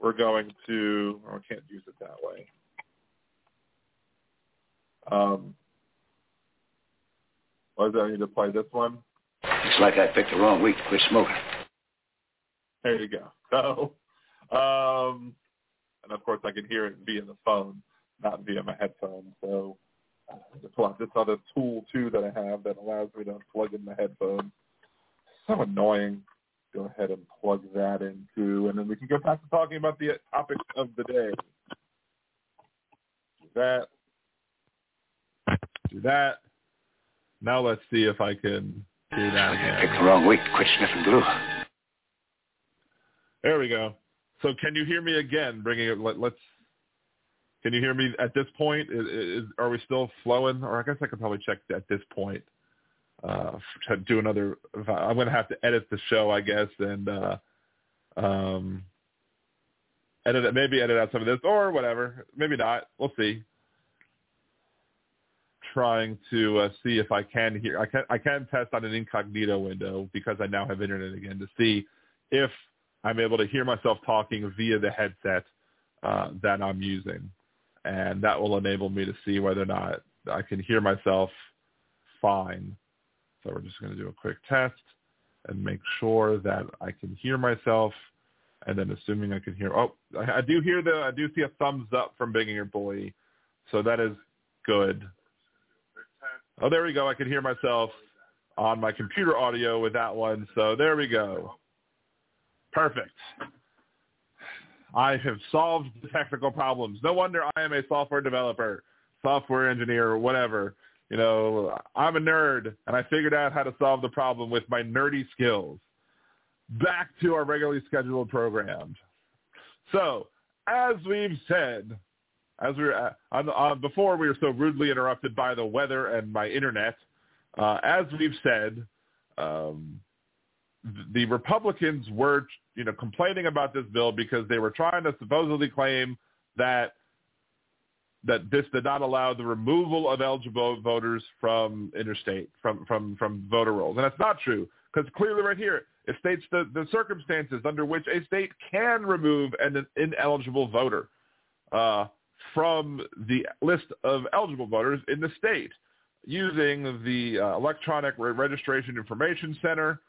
we're going to. Oh, I can't use it that way. Um, what does I need to play this one? Looks like I picked the wrong week to quit smoking. There you go. So, um, and of course I can hear it via the phone, not via my headphones. So to pull out this other tool too that I have that allows me to plug in the headphones. So annoying. Go ahead and plug that in too, and then we can go back to talking about the topic of the day. Do that. Do that. Now let's see if I can do that again. Picked the wrong week quit sniffing glue. There we go. So can you hear me again? Bringing it. Let, us Can you hear me at this point? Is, is, are we still flowing? Or I guess I could probably check at this point. Uh, to do another. I'm going to have to edit the show, I guess, and uh, um, edit it maybe edit out some of this or whatever. Maybe not. We'll see. Trying to uh, see if I can hear. I can I can test on an incognito window because I now have internet again to see if I'm able to hear myself talking via the headset uh, that I'm using. And that will enable me to see whether or not I can hear myself fine. So we're just going to do a quick test. and make sure that I can hear myself. And then assuming I can hear, oh, I, I do hear the, I do see a thumbs up from Big Your Boy. So that is good. Oh, there we go. I can hear myself on my computer audio with that one. So there we go. Perfect. I have solved the technical problems. No wonder I am a software developer, software engineer, whatever. You know, I'm a nerd, and I figured out how to solve the problem with my nerdy skills. Back to our regularly scheduled program. So, as we've said, as we were uh, on, on, before, we were so rudely interrupted by the weather and my internet. Uh, as we've said, um, the Republicans were, you know, complaining about this bill because they were trying to supposedly claim that that this did not allow the removal of eligible voters from interstate from from from voter rolls, and that's not true because clearly right here it states the the circumstances under which a state can remove an ineligible voter uh, from the list of eligible voters in the state using the uh, electronic registration information center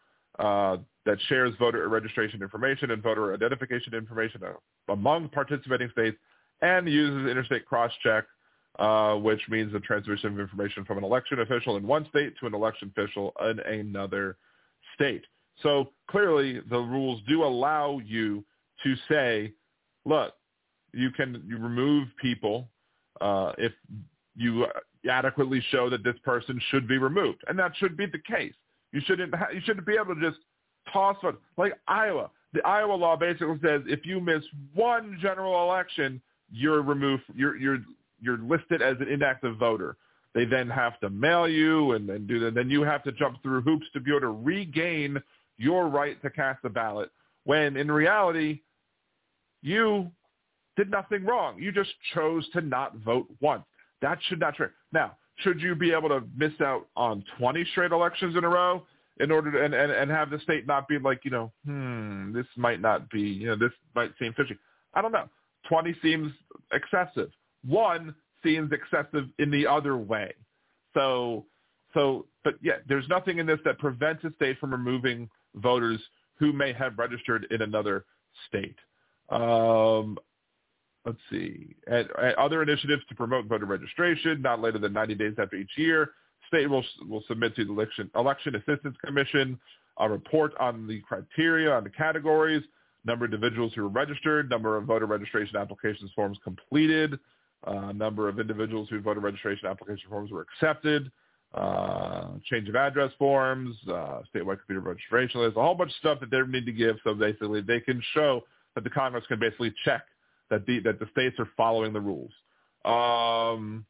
uh, that shares voter registration information and voter identification information among participating states and uses interstate cross-check, uh, which means the transmission of information from an election official in one state to an election official in another state. So clearly the rules do allow you to say, look, you can you remove people uh, if you adequately show that this person should be removed, and that should be the case. You shouldn't ha- you shouldn't be able to just toss one like Iowa. The Iowa law basically says if you miss one general election, you're removed. You're you're you're listed as an inactive voter. They then have to mail you and then do that. Then you have to jump through hoops to be able to regain your right to cast a ballot. When in reality, you did nothing wrong. You just chose to not vote once. That should not trigger. Now, should you be able to miss out on 20 straight elections in a row in order to and, and, and have the state not be like, you know, hmm, this might not be, you know, this might seem fishy. I don't know. 20 seems excessive. One seems excessive in the other way. So, so, but yeah, there's nothing in this that prevents a state from removing voters who may have registered in another state. Um, let's see, and, and other initiatives to promote voter registration not later than 90 days after each year. State will will submit to the election election assistance commission a report on the criteria on the categories, number of individuals who were registered, number of voter registration applications forms completed, uh, number of individuals whose voter registration application forms were accepted, uh, change of address forms, uh, statewide computer registration list, a whole bunch of stuff that they need to give so basically they can show that the Congress can basically check that the that the states are following the rules. Um,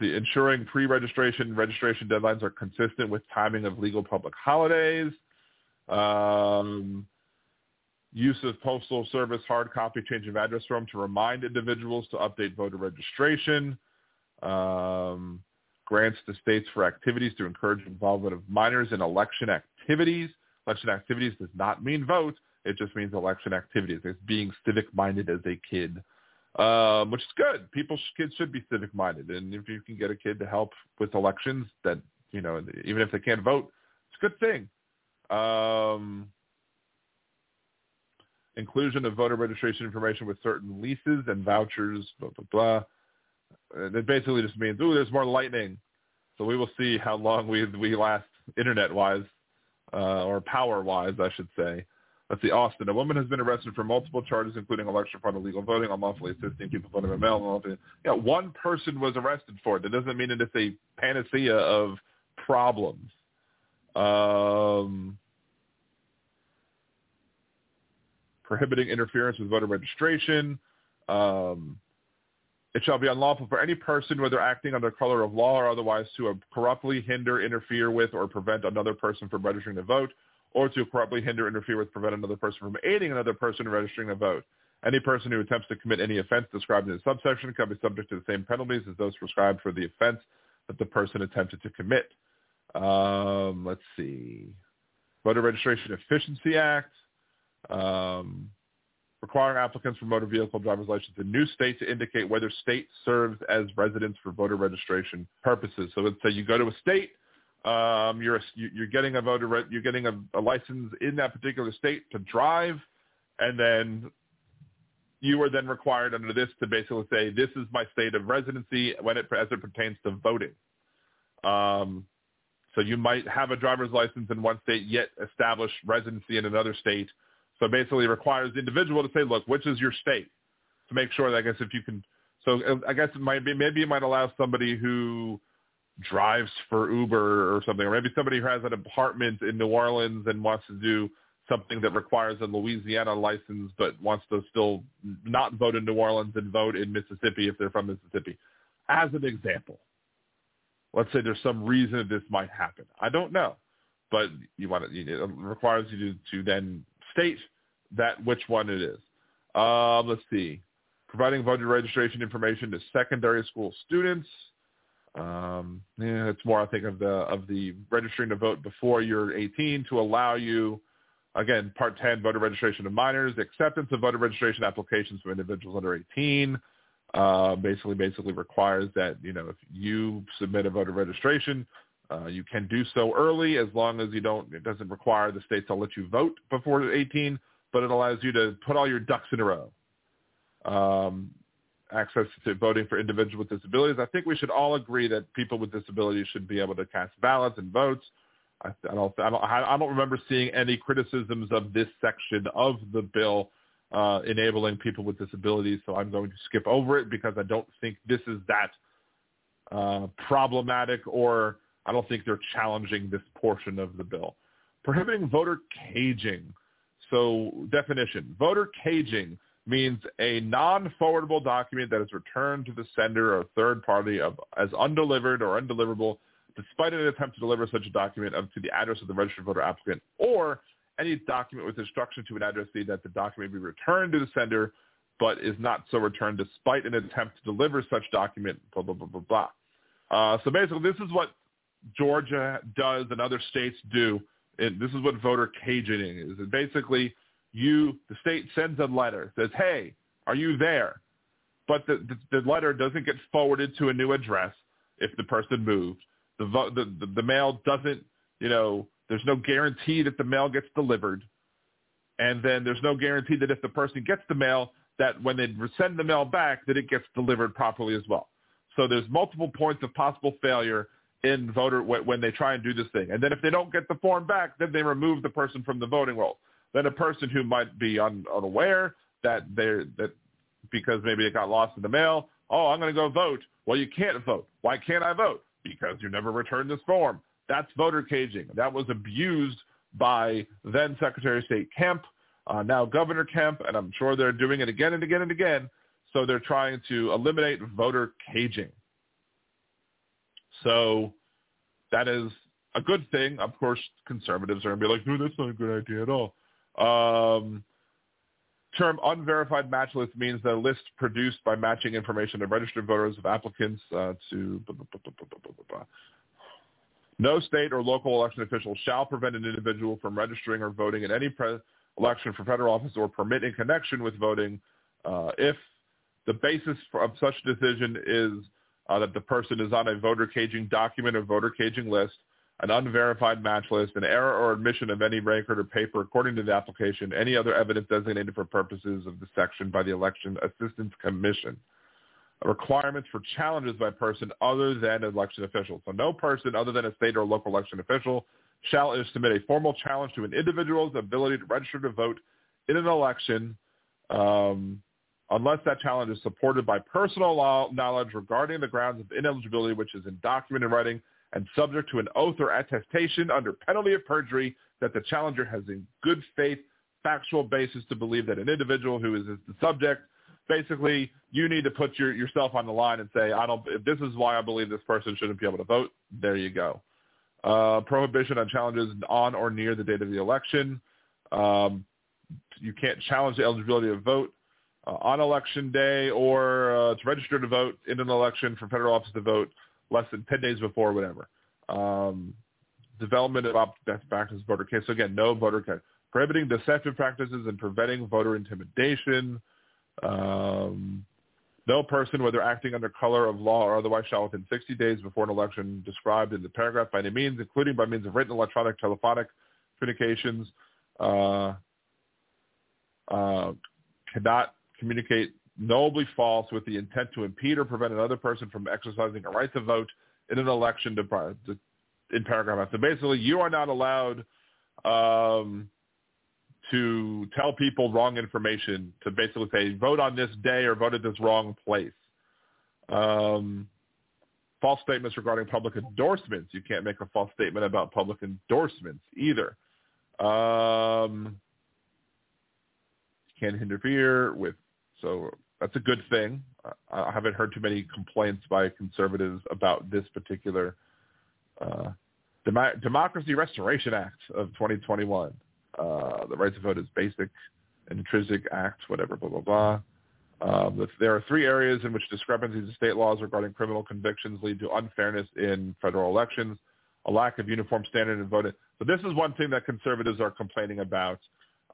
the ensuring pre-registration registration deadlines are consistent with timing of legal public holidays. Um, use of postal service hard copy change of address form to remind individuals to update voter registration. Um, grants to states for activities to encourage involvement of minors in election activities. Election activities does not mean vote. It just means election activities. It's being civic-minded as a kid, um, which is good. People, kids should be civic-minded, and if you can get a kid to help with elections, that you know, even if they can't vote, it's a good thing. Um, inclusion of voter registration information with certain leases and vouchers, blah blah blah. And it basically just means, ooh, there's more lightning. So we will see how long we we last internet-wise uh, or power-wise, I should say. Let's see, Austin. A woman has been arrested for multiple charges, including election fraud, illegal voting, unlawfully assisting people voting by mail. Yeah, one person was arrested for it. That doesn't mean that it's a panacea of problems. Um, prohibiting interference with voter registration. Um, it shall be unlawful for any person, whether acting under color of law or otherwise, to corruptly hinder, interfere with, or prevent another person from registering to vote or to corruptly hinder, interfere with, prevent another person from aiding another person in registering a vote. Any person who attempts to commit any offense described in the subsection can be subject to the same penalties as those prescribed for the offense that the person attempted to commit. Um, let's see. Voter Registration Efficiency Act. Um, requiring applicants for motor vehicle driver's license in new state to indicate whether state serves as residence for voter registration purposes. So let's say you go to a state um, you're you're getting a voter you're getting a, a license in that particular state to drive, and then you are then required under this to basically say this is my state of residency when it as it pertains to voting. Um, so you might have a driver's license in one state yet establish residency in another state. So basically, requires the individual to say, look, which is your state, to make sure that I guess if you can. So uh, I guess it might be maybe it might allow somebody who drives for Uber or something, or maybe somebody who has an apartment in New Orleans and wants to do something that requires a Louisiana license but wants to still not vote in New Orleans and vote in Mississippi if they're from Mississippi. As an example, let's say there's some reason this might happen. I don't know, but you want to, it requires you to, to then state that which one it is. Um, let's see. Providing voter registration information to secondary school students. Um, yeah, it's more, I think, of the of the registering to vote before you're 18 to allow you, again, Part 10, voter registration of minors, acceptance of voter registration applications from individuals under 18. Uh, basically, basically requires that you know if you submit a voter registration, uh, you can do so early as long as you don't. It doesn't require the state to let you vote before 18, but it allows you to put all your ducks in a row. Um, access to voting for individuals with disabilities. I think we should all agree that people with disabilities should be able to cast ballots and votes. I, I don't, I don't, I don't remember seeing any criticisms of this section of the bill uh, enabling people with disabilities. So I'm going to skip over it because I don't think this is that uh, problematic, or I don't think they're challenging this portion of the bill. Prohibiting voter caging. So definition: voter caging means a non-forwardable document that is returned to the sender or third party of, as undelivered or undeliverable despite an attempt to deliver such a document up to the address of the registered voter applicant or any document with instruction to an addressee that the document be returned to the sender but is not so returned despite an attempt to deliver such document, blah, blah, blah, blah, blah. Uh, so basically this is what Georgia does and other states do. And this is what voter caging is. And basically you, the state sends a letter, says, hey, are you there? But the, the, the letter doesn't get forwarded to a new address if the person moved. The, the, the, the mail doesn't, you know, there's no guarantee that the mail gets delivered. And then there's no guarantee that if the person gets the mail, that when they send the mail back, that it gets delivered properly as well. So there's multiple points of possible failure in voter when they try and do this thing. And then if they don't get the form back, then they remove the person from the voting roll than a person who might be un, unaware that they're that because maybe it got lost in the mail. Oh, I'm going to go vote. Well, you can't vote. Why can't I vote? Because you never returned this form. That's voter caging. That was abused by then Secretary of State Kemp, uh, now Governor Kemp, and I'm sure they're doing it again and again and again. So they're trying to eliminate voter caging. So that is a good thing. Of course, conservatives are going to be like, no, that's not a good idea at all. Um, term unverified match list means that a list produced by matching information of registered voters of applicants uh, to no state or local election official shall prevent an individual from registering or voting in any pre- election for federal office or permit in connection with voting uh, if the basis for, of such decision is uh, that the person is on a voter caging document or voter caging list an unverified match list, an error or omission of any record or paper according to the application, any other evidence designated for purposes of the section by the Election Assistance Commission. Requirements for challenges by person other than an election official. So no person other than a state or local election official shall submit a formal challenge to an individual's ability to register to vote in an election um, unless that challenge is supported by personal law, knowledge regarding the grounds of ineligibility, which is in document in writing and subject to an oath or attestation under penalty of perjury that the challenger has a good faith factual basis to believe that an individual who is the subject basically you need to put your, yourself on the line and say i don't if this is why i believe this person shouldn't be able to vote there you go. Uh, prohibition on challenges on or near the date of the election. Um, you can't challenge the eligibility to vote uh, on election day or uh, to register to vote in an election for federal office to vote less than 10 days before, whatever. Um, development of best practices voter case. So again, no voter case. Prohibiting deceptive practices and preventing voter intimidation. Um, No person, whether acting under color of law or otherwise, shall within 60 days before an election described in the paragraph by any means, including by means of written, electronic, telephonic communications, uh, uh, cannot communicate knowably false with the intent to impede or prevent another person from exercising a right to vote in an election to, to, in paragraph. F. So basically, you are not allowed um, to tell people wrong information to basically say vote on this day or vote at this wrong place. Um, false statements regarding public endorsements. You can't make a false statement about public endorsements either. Um, can't interfere with. So that's a good thing. I haven't heard too many complaints by conservatives about this particular uh, Dem- Democracy Restoration Act of 2021. Uh, the right to vote is basic, intrinsic act, whatever, blah, blah, blah. Um, there are three areas in which discrepancies in state laws regarding criminal convictions lead to unfairness in federal elections, a lack of uniform standard in voting. So this is one thing that conservatives are complaining about,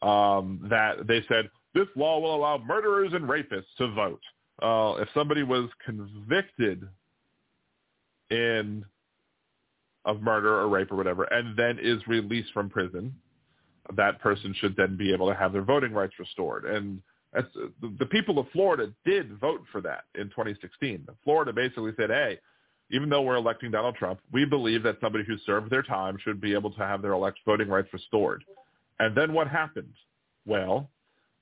um, that they said, this law will allow murderers and rapists to vote. Uh, if somebody was convicted in of murder or rape or whatever, and then is released from prison, that person should then be able to have their voting rights restored. And the people of Florida did vote for that in 2016. Florida basically said, hey, even though we're electing Donald Trump, we believe that somebody who served their time should be able to have their elect voting rights restored. And then what happened? Well,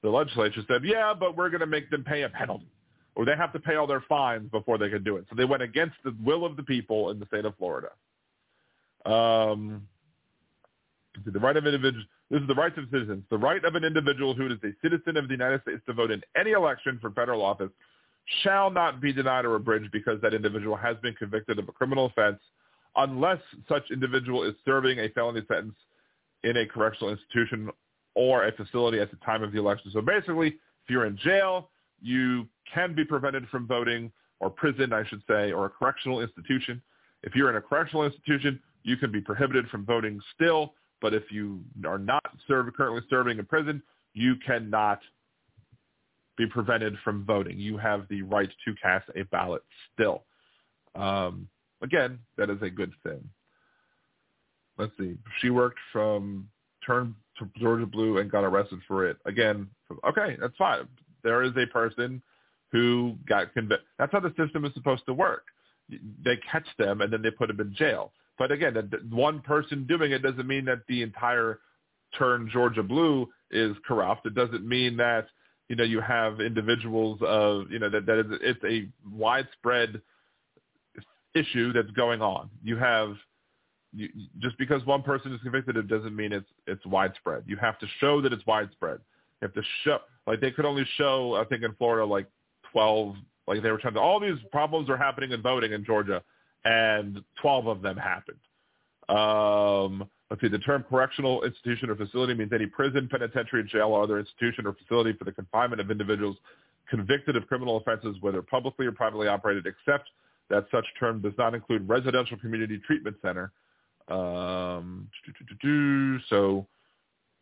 the legislature said, yeah, but we're going to make them pay a penalty. Or they have to pay all their fines before they can do it. So they went against the will of the people in the state of Florida. Um, the right of individuals. This is the rights of citizens. The right of an individual who is a citizen of the United States to vote in any election for federal office shall not be denied or abridged because that individual has been convicted of a criminal offense unless such individual is serving a felony sentence in a correctional institution or a facility at the time of the election. So basically, if you're in jail, you can be prevented from voting, or prison, I should say, or a correctional institution. If you're in a correctional institution, you can be prohibited from voting still, but if you are not serve, currently serving in prison, you cannot be prevented from voting. You have the right to cast a ballot still. Um, again, that is a good thing. Let's see. She worked from turn to Georgia Blue and got arrested for it. Again, okay, that's fine. There is a person who got convicted. That's how the system is supposed to work. They catch them and then they put them in jail. But again, one person doing it doesn't mean that the entire turn Georgia blue is corrupt. It doesn't mean that you know you have individuals of you know that that is it's a widespread issue that's going on. You have you, just because one person is convicted, it doesn't mean it's it's widespread. You have to show that it's widespread. You have to show like they could only show I think in Florida like twelve like they were trying to all these problems are happening in voting in Georgia and 12 of them happened. Um, let's see, the term correctional institution or facility means any prison, penitentiary, jail, or other institution or facility for the confinement of individuals convicted of criminal offenses, whether publicly or privately operated, except that such term does not include residential community treatment center. Um, so,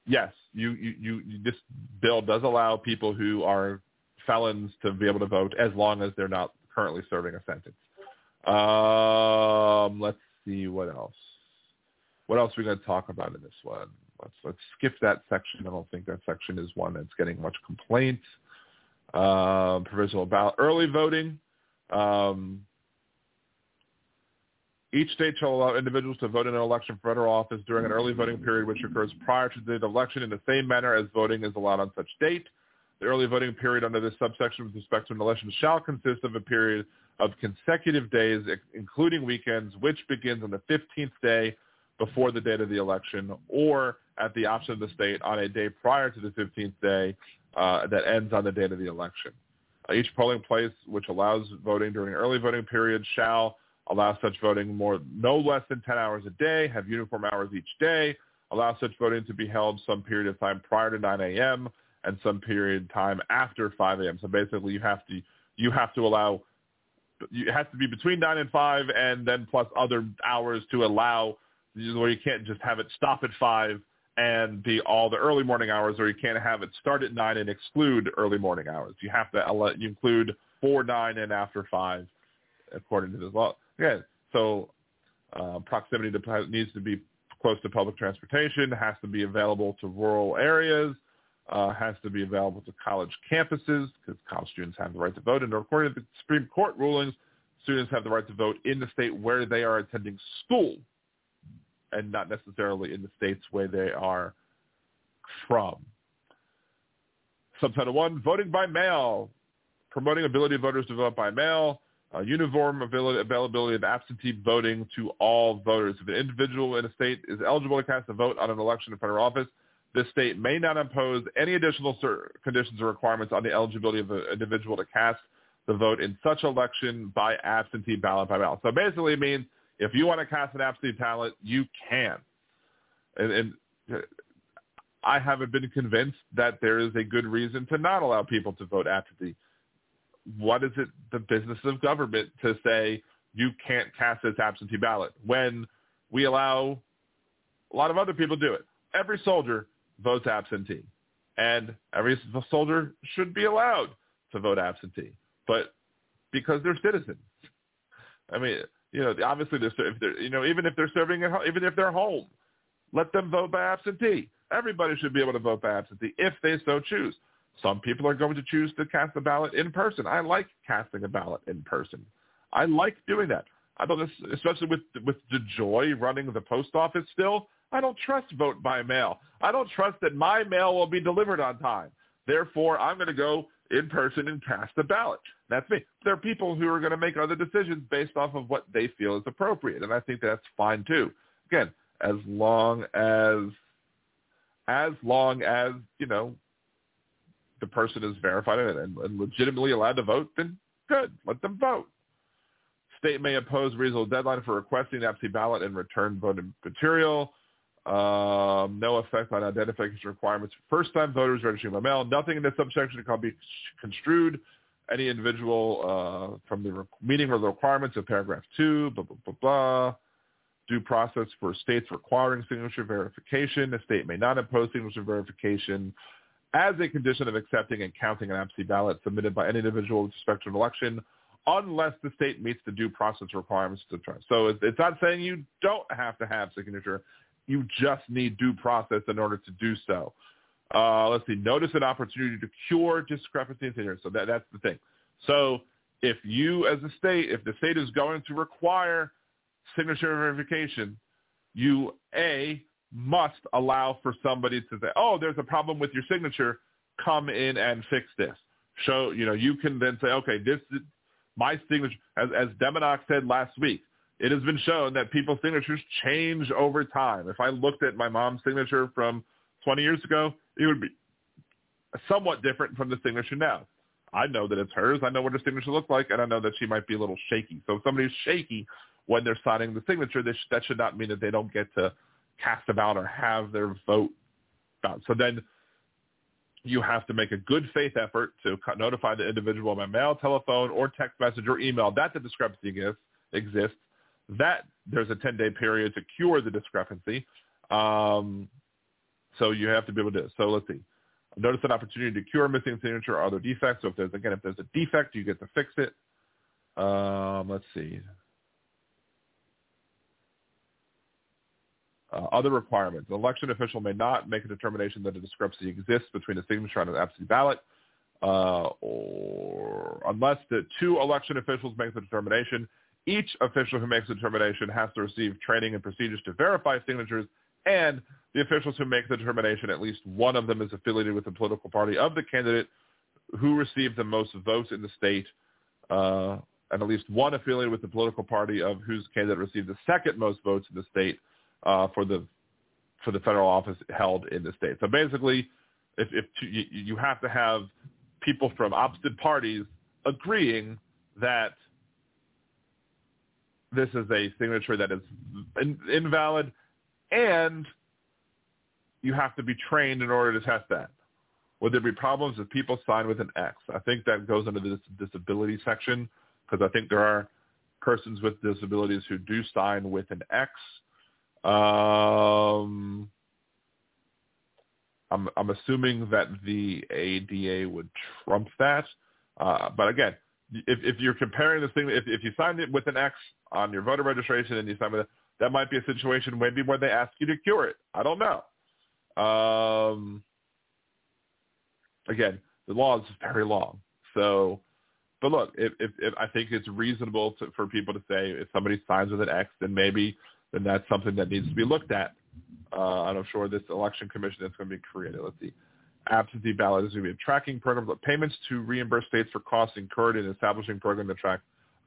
yes, you, you, you, this bill does allow people who are felons to be able to vote as long as they're not currently serving a sentence. Um, let's see what else. What else are we going to talk about in this one? Let's let's skip that section. I don't think that section is one that's getting much complaint. Um, provisional ballot, early voting. Um, each state shall allow individuals to vote in an election for federal office during an early voting period which occurs prior to the election in the same manner as voting is allowed on such date. The early voting period under this subsection with respect to an election shall consist of a period of consecutive days, including weekends, which begins on the 15th day before the date of the election or at the option of the state on a day prior to the 15th day uh, that ends on the date of the election. Uh, each polling place which allows voting during an early voting period shall allow such voting more no less than 10 hours a day, have uniform hours each day, allow such voting to be held some period of time prior to 9 a.m. and some period of time after 5 a.m. So basically you have to you have to allow it has to be between nine and five, and then plus other hours to allow where you can't just have it stop at five and be all the early morning hours, or you can't have it start at nine and exclude early morning hours. You have to you include before nine and after five, according to this law. Again, so uh, proximity to needs to be close to public transportation, has to be available to rural areas, uh, has to be available to college campuses because college students have the right to vote. And according to the Supreme Court rulings, students have the right to vote in the state where they are attending school and not necessarily in the states where they are from. Subtitle 1, voting by mail, promoting ability of voters to vote by mail, uh, uniform availability of absentee voting to all voters. If an individual in a state is eligible to cast a vote on an election in federal office, the state may not impose any additional conditions or requirements on the eligibility of an individual to cast the vote in such election by absentee ballot by mail. So basically it means if you want to cast an absentee ballot, you can. And, and I haven't been convinced that there is a good reason to not allow people to vote absentee. What is it the business of government to say you can't cast this absentee ballot when we allow a lot of other people do it? Every soldier votes absentee, and every soldier should be allowed to vote absentee, but because they're citizens. I mean, you know, obviously they're, if they're, you know, even if they're serving at home, even if they're home, let them vote by absentee. Everybody should be able to vote by absentee if they so choose. Some people are going to choose to cast a ballot in person. I like casting a ballot in person. I like doing that. I don't, especially with with DeJoy running the post office still. I don't trust vote by mail. I don't trust that my mail will be delivered on time. Therefore, I'm going to go in person and cast a ballot. That's me. There are people who are going to make other decisions based off of what they feel is appropriate, and I think that's fine too. Again, as long as as long as you know the person is verified and, and legitimately allowed to vote, then good, let them vote. State may impose reasonable deadline for requesting absentee ballot and return voting material. Um, no effect on identification requirements first-time voters registering by mail. Nothing in this subsection can be construed. Any individual uh, from the re- meeting or the requirements of paragraph two, blah, blah, blah, blah. Due process for states requiring signature verification. The state may not impose signature verification as a condition of accepting and counting an absentee ballot submitted by any individual with respect to an election unless the state meets the due process requirements to try. So it's not saying you don't have to have signature. You just need due process in order to do so. Uh, let's see. Notice an opportunity to cure discrepancies here. So that, that's the thing. So if you, as a state, if the state is going to require signature verification, you a must allow for somebody to say, "Oh, there's a problem with your signature. Come in and fix this." Show you know you can then say, "Okay, this is my signature." As as Deminox said last week, it has been shown that people's signatures change over time. If I looked at my mom's signature from 20 years ago, it would be somewhat different from the signature now. I know that it's hers. I know what her signature looks like, and I know that she might be a little shaky. So if somebody's shaky when they're signing the signature, sh- that should not mean that they don't get to cast a ballot or have their vote done. So then you have to make a good faith effort to notify the individual by mail, telephone, or text message or email that the discrepancy exists, exists that there's a 10-day period to cure the discrepancy. Um, so you have to be able to. So let's see. Notice an opportunity to cure missing signature or other defects. So if there's again, if there's a defect, you get to fix it. Um, let's see. Uh, other requirements. An election official may not make a determination that a discrepancy exists between a signature on an absentee ballot, uh, or unless the two election officials make the determination. Each official who makes a determination has to receive training and procedures to verify signatures, and the officials who make the determination, at least one of them is affiliated with the political party of the candidate who received the most votes in the state, uh, and at least one affiliated with the political party of whose candidate received the second most votes in the state uh, for the for the federal office held in the state. So basically, if, if you, you have to have people from opposite parties agreeing that this is a signature that is in, invalid, and you have to be trained in order to test that. Would there be problems if people sign with an X? I think that goes into the disability section because I think there are persons with disabilities who do sign with an X. Um, I'm, I'm assuming that the ADA would trump that. Uh, but again, if if you're comparing this thing, if if you signed it with an X on your voter registration and you sign with it, that might be a situation maybe where they ask you to cure it. I don't know. Um, again, the law is very long, so. But look, if, if, if I think it's reasonable to, for people to say if somebody signs with an X, then maybe then that's something that needs to be looked at. Uh, and I'm sure this election commission is going to be created. Let's see. Absentee ballot is going to be a tracking program, but payments to reimburse states for costs incurred in establishing program to track.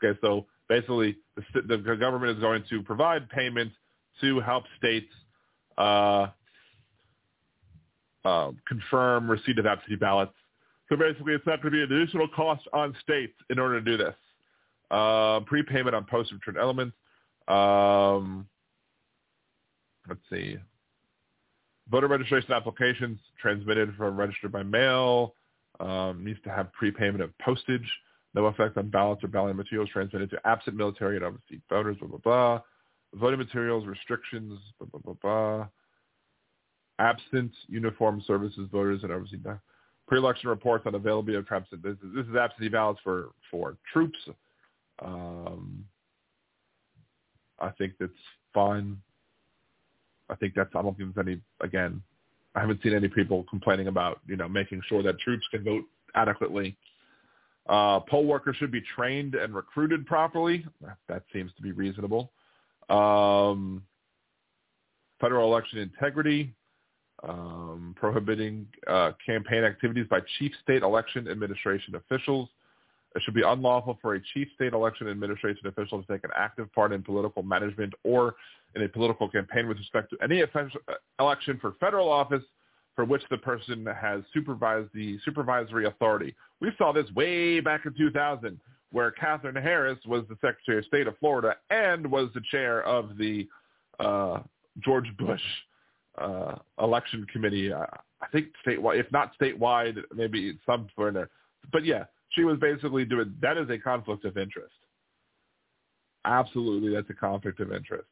Okay, so basically the, the government is going to provide payments to help states uh, uh, confirm receipt of absentee ballots so basically, it's not going to be an additional cost on states in order to do this. Uh, prepayment on post-return elements. Um, let's see. Voter registration applications transmitted from registered by mail um, needs to have prepayment of postage. No effect on ballots or ballot materials transmitted to absent military and overseas voters. Blah blah blah. Voting materials restrictions. Blah blah blah blah. Absent uniform services voters and overseas pre-election reports on availability of absentee. This is, this is absentee ballots for for troops. Um, I think that's fine. I think that's. I don't think there's any. Again, I haven't seen any people complaining about you know making sure that troops can vote adequately. Uh, poll workers should be trained and recruited properly. That, seems to be reasonable. Um, federal election integrity um, prohibiting uh, campaign activities by chief state election administration officials. It should be unlawful for a chief state election administration official to take an active part in political management or in a political campaign with respect to any uh, election for federal office for which the person has supervised the supervisory authority. We saw this way back in 2000 where Katherine Harris was the Secretary of State of Florida and was the chair of the uh, George Bush uh, election committee. Uh, I think statewide, if not statewide, maybe somewhere in there. But yeah, she was basically doing that is a conflict of interest. Absolutely, that's a conflict of interest.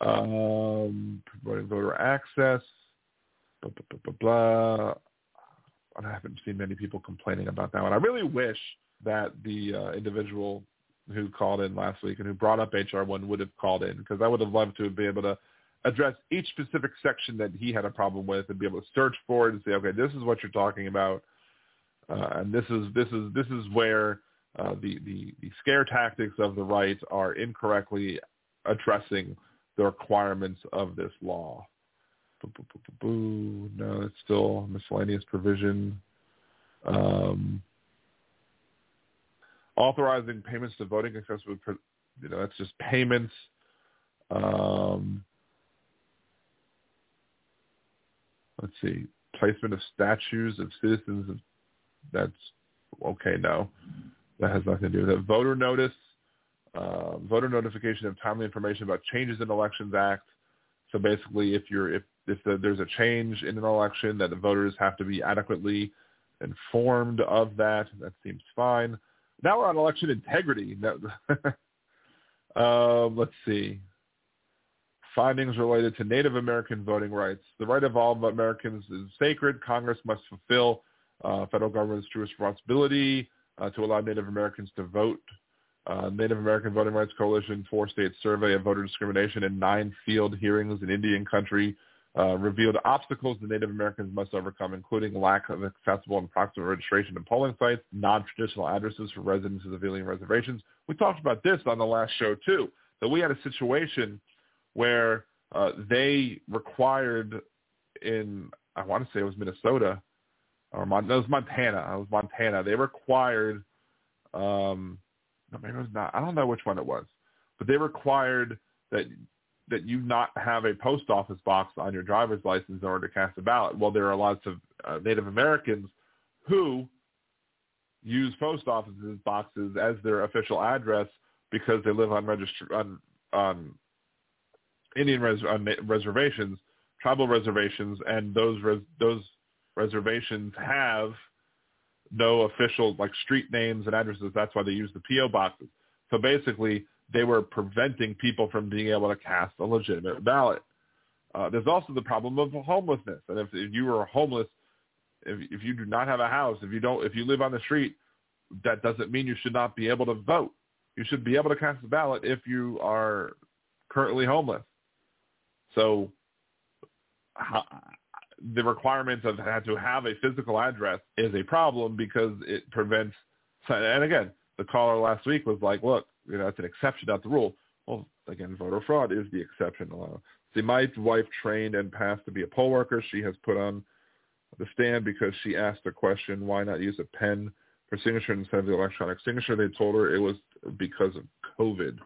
Um, promoting voter access, blah, blah, blah, blah, blah. I haven't seen many people complaining about that one. I really wish that the uh, individual who called in last week and who brought up HR one would have called in because I would have loved to be able to address each specific section that he had a problem with and be able to search for it and say, okay, this is what you're talking about, uh, and this is this is this is where uh, the, the the scare tactics of the right are incorrectly addressing the requirements of this law. No, it's still miscellaneous provision. Um, authorizing payments to voting accessible, you know, that's just payments. Um, let's see, placement of statues of citizens. That's okay. No, that has nothing to do with it. Voter notice, uh, voter notification of timely information about changes in Elections Act. So basically, if you're if if the, there's a change in an election, that the voters have to be adequately informed of that. That seems fine. Now we're on election integrity. um, let's see findings related to Native American voting rights. The right of all Americans is sacred. Congress must fulfill uh, federal government's true responsibility uh, to allow Native Americans to vote. Uh, Native American Voting Rights Coalition four-state survey of voter discrimination and nine field hearings in Indian country uh, revealed obstacles the Native Americans must overcome, including lack of accessible and proximate registration and polling sites, non-traditional addresses for residents of the Indian reservations. We talked about this on the last show too, that we had a situation where uh, they required in I want to say it was Minnesota or Mon- no, it was Montana. It was Montana. They required um, no, maybe it was not. I don't know which one it was, but they required that that you not have a post office box on your driver's license in order to cast a ballot. Well, there are lots of uh, Native Americans who use post offices boxes as their official address because they live on register on on Indian res- on reservations, tribal reservations, and those res- those reservations have no official like street names and addresses. That's why they use the PO boxes. So basically, they were preventing people from being able to cast a legitimate ballot. Uh, there's also the problem of homelessness, and if, if you are homeless, if, if you do not have a house, if you don't, if you live on the street, that doesn't mean you should not be able to vote. You should be able to cast a ballot if you are currently homeless. So the requirements of to have a physical address is a problem because it prevents. And again, the caller last week was like, "Look, you know, it's an exception, not the rule." Well, again, voter fraud is the exception. See, my wife trained and passed to be a poll worker. She has put on the stand because she asked a question, "Why not use a pen for signature instead of the electronic signature?" They told her it was because of COVID.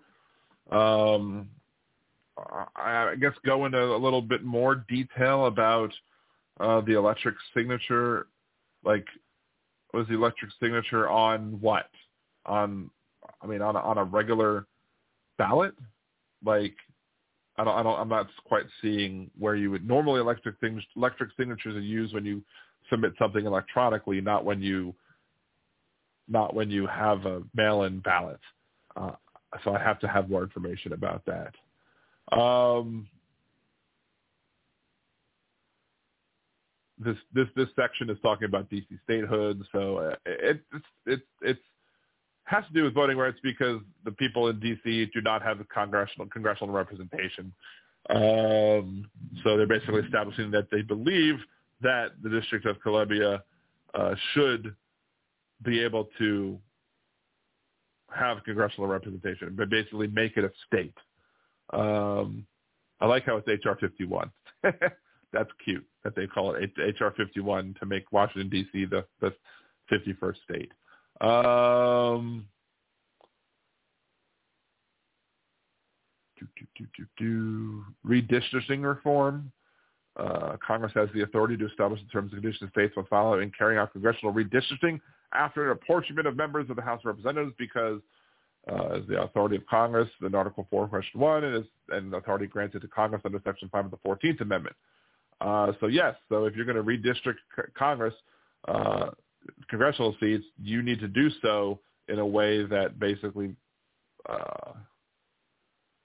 Um, I guess go into a little bit more detail about uh, the electric signature. Like, was the electric signature on what? On, I mean, on a, on a regular ballot? Like, I don't, I don't, I'm not quite seeing where you would normally electric things, electric signatures are used when you submit something electronically, not when you, not when you have a mail-in ballot. Uh, so I have to have more information about that. Um, this this this section is talking about DC statehood, so uh, it it's it's it's has to do with voting rights because the people in DC do not have the congressional congressional representation. Um, so they're basically establishing that they believe that the District of Columbia uh, should be able to have congressional representation, but basically make it a state. Um, I like how it's HR 51. That's cute that they call it HR 51 to make Washington D.C. the the 51st state. Um, do, do, do, Redistricting reform. Uh, Congress has the authority to establish the terms and conditions states will follow in carrying out congressional redistricting after an apportionment of members of the House of Representatives because uh, the authority of Congress in Article 4, Question 1, and is and authority granted to Congress under Section 5 of the 14th Amendment. Uh, so yes, so if you're going to redistrict Congress, uh, congressional seats, you need to do so in a way that basically uh,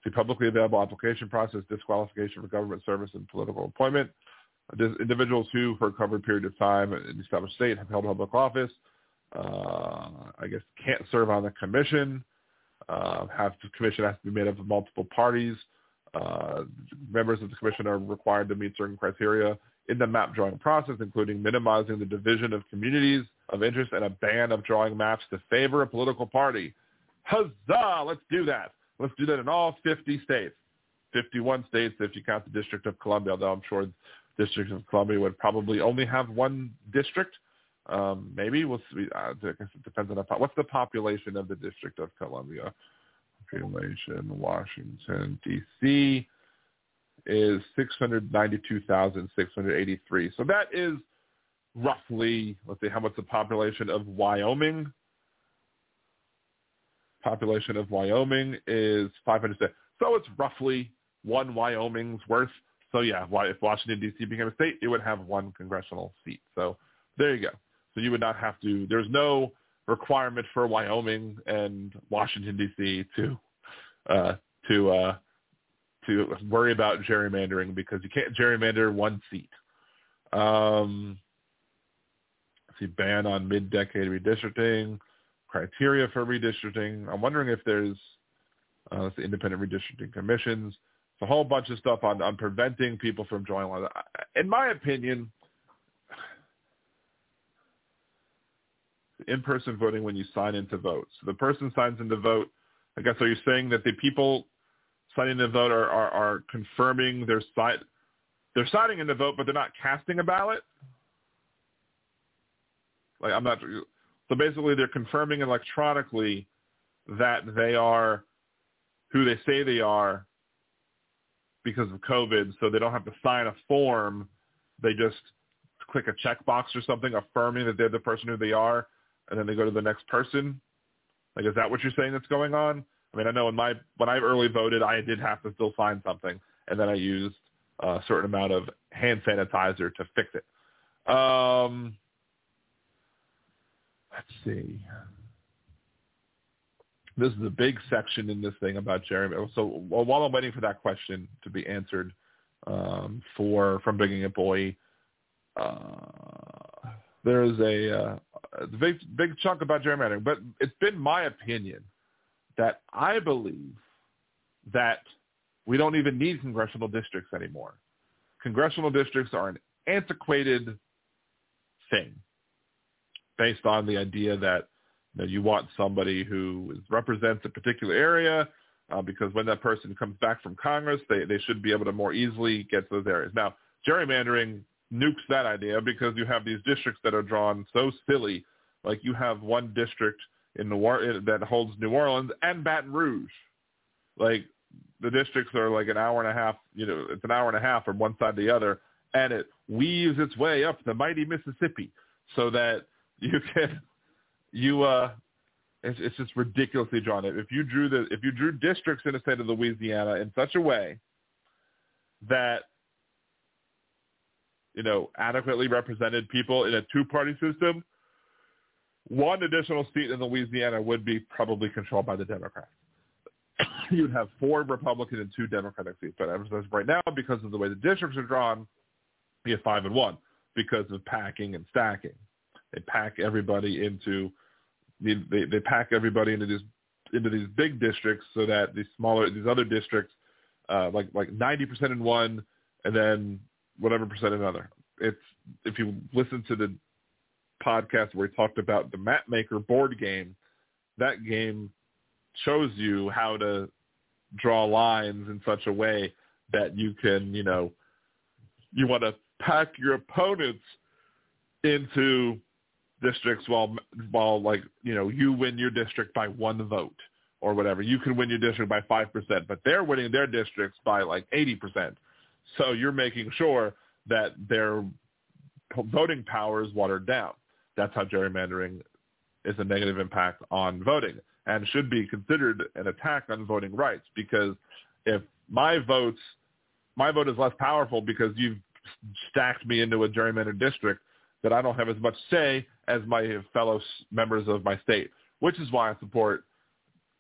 the publicly available application process, disqualification for government service and political appointment, individuals who, for a covered period of time in the established state, have held public office, uh, I guess can't serve on the commission, uh, have the commission has to be made up of multiple parties, uh, members of the commission are required to meet certain criteria in the map drawing process, including minimizing the division of communities of interest and a ban of drawing maps to favor a political party. Huzzah! Let's do that. Let's do that in all 50 states. 51 states if you count the District of Columbia, although I'm sure the District of Columbia would probably only have one district. Um, maybe we'll see. I guess it depends on the what's the population of the District of Columbia population, Washington, D.C. is 692,683. So that is roughly, let's see, how much the population of Wyoming? Population of Wyoming is 500. So it's roughly one Wyoming's worth. So yeah, if Washington, D.C. became a state, it would have one congressional seat. So there you go. So you would not have to, there's no requirement for Wyoming and Washington D.C. to uh, to uh, to worry about gerrymandering because you can't gerrymander one seat. Um, see, ban on mid-decade redistricting, criteria for redistricting. I'm wondering if there's uh, the independent redistricting commissions. It's a whole bunch of stuff on, on preventing people from joining. In my opinion, in-person voting when you sign in to vote. So the person signs in to vote. I guess are you saying that the people signing the vote are, are, are confirming their side they're signing in the vote, but they're not casting a ballot? Like I'm not. So basically, they're confirming electronically that they are who they say they are because of COVID, so they don't have to sign a form. They just click a checkbox or something affirming that they're the person who they are, and then they go to the next person? Like, is that what you're saying that's going on? I mean, I know in my when I early voted, I did have to still sign something, and then I used a certain amount of hand sanitizer to fix it. Um, let's see. This is a big section in this thing about Jeremy. So while I'm waiting for that question to be answered um, for from Big Boy, uh, there is a uh, uh, the big big chunk about gerrymandering, but it's been my opinion that I believe that we don't even need congressional districts anymore. Congressional districts are an antiquated thing based on the idea that you, know, you want somebody who represents a particular area uh, because when that person comes back from Congress, they, they should be able to more easily get to those areas. Now, gerrymandering nukes that idea because you have these districts that are drawn so silly. Like you have one district in New Or- that holds New Orleans and Baton Rouge. Like the districts are like an hour and a half, you know, it's an hour and a half from one side to the other, and it weaves its way up the mighty Mississippi so that you can, you, uh, it's, it's just ridiculously drawn. If you drew the, if you drew districts in the state of Louisiana in such a way that, you know, adequately represented people in a two-party system, one additional seat in Louisiana would be probably controlled by the Democrats. You'd have four Republican and two Democratic seats. But as of right now, because of the way the districts are drawn, you have five and one because of packing and stacking. They pack everybody into they, they pack everybody into these into these big districts so that these smaller these other districts uh, like like ninety percent in one and then whatever percent another. It's if you listen to the podcast where we talked about the map maker board game, that game shows you how to draw lines in such a way that you can, you know, you want to pack your opponents into districts while while like you know you win your district by one vote or whatever you can win your district by five percent but they're winning their districts by like eighty percent so you're making sure that their voting power is watered down. That's how gerrymandering is a negative impact on voting and should be considered an attack on voting rights because if my votes my vote is less powerful because you've stacked me into a gerrymandered district that I don't have as much say as my fellow members of my state, which is why I support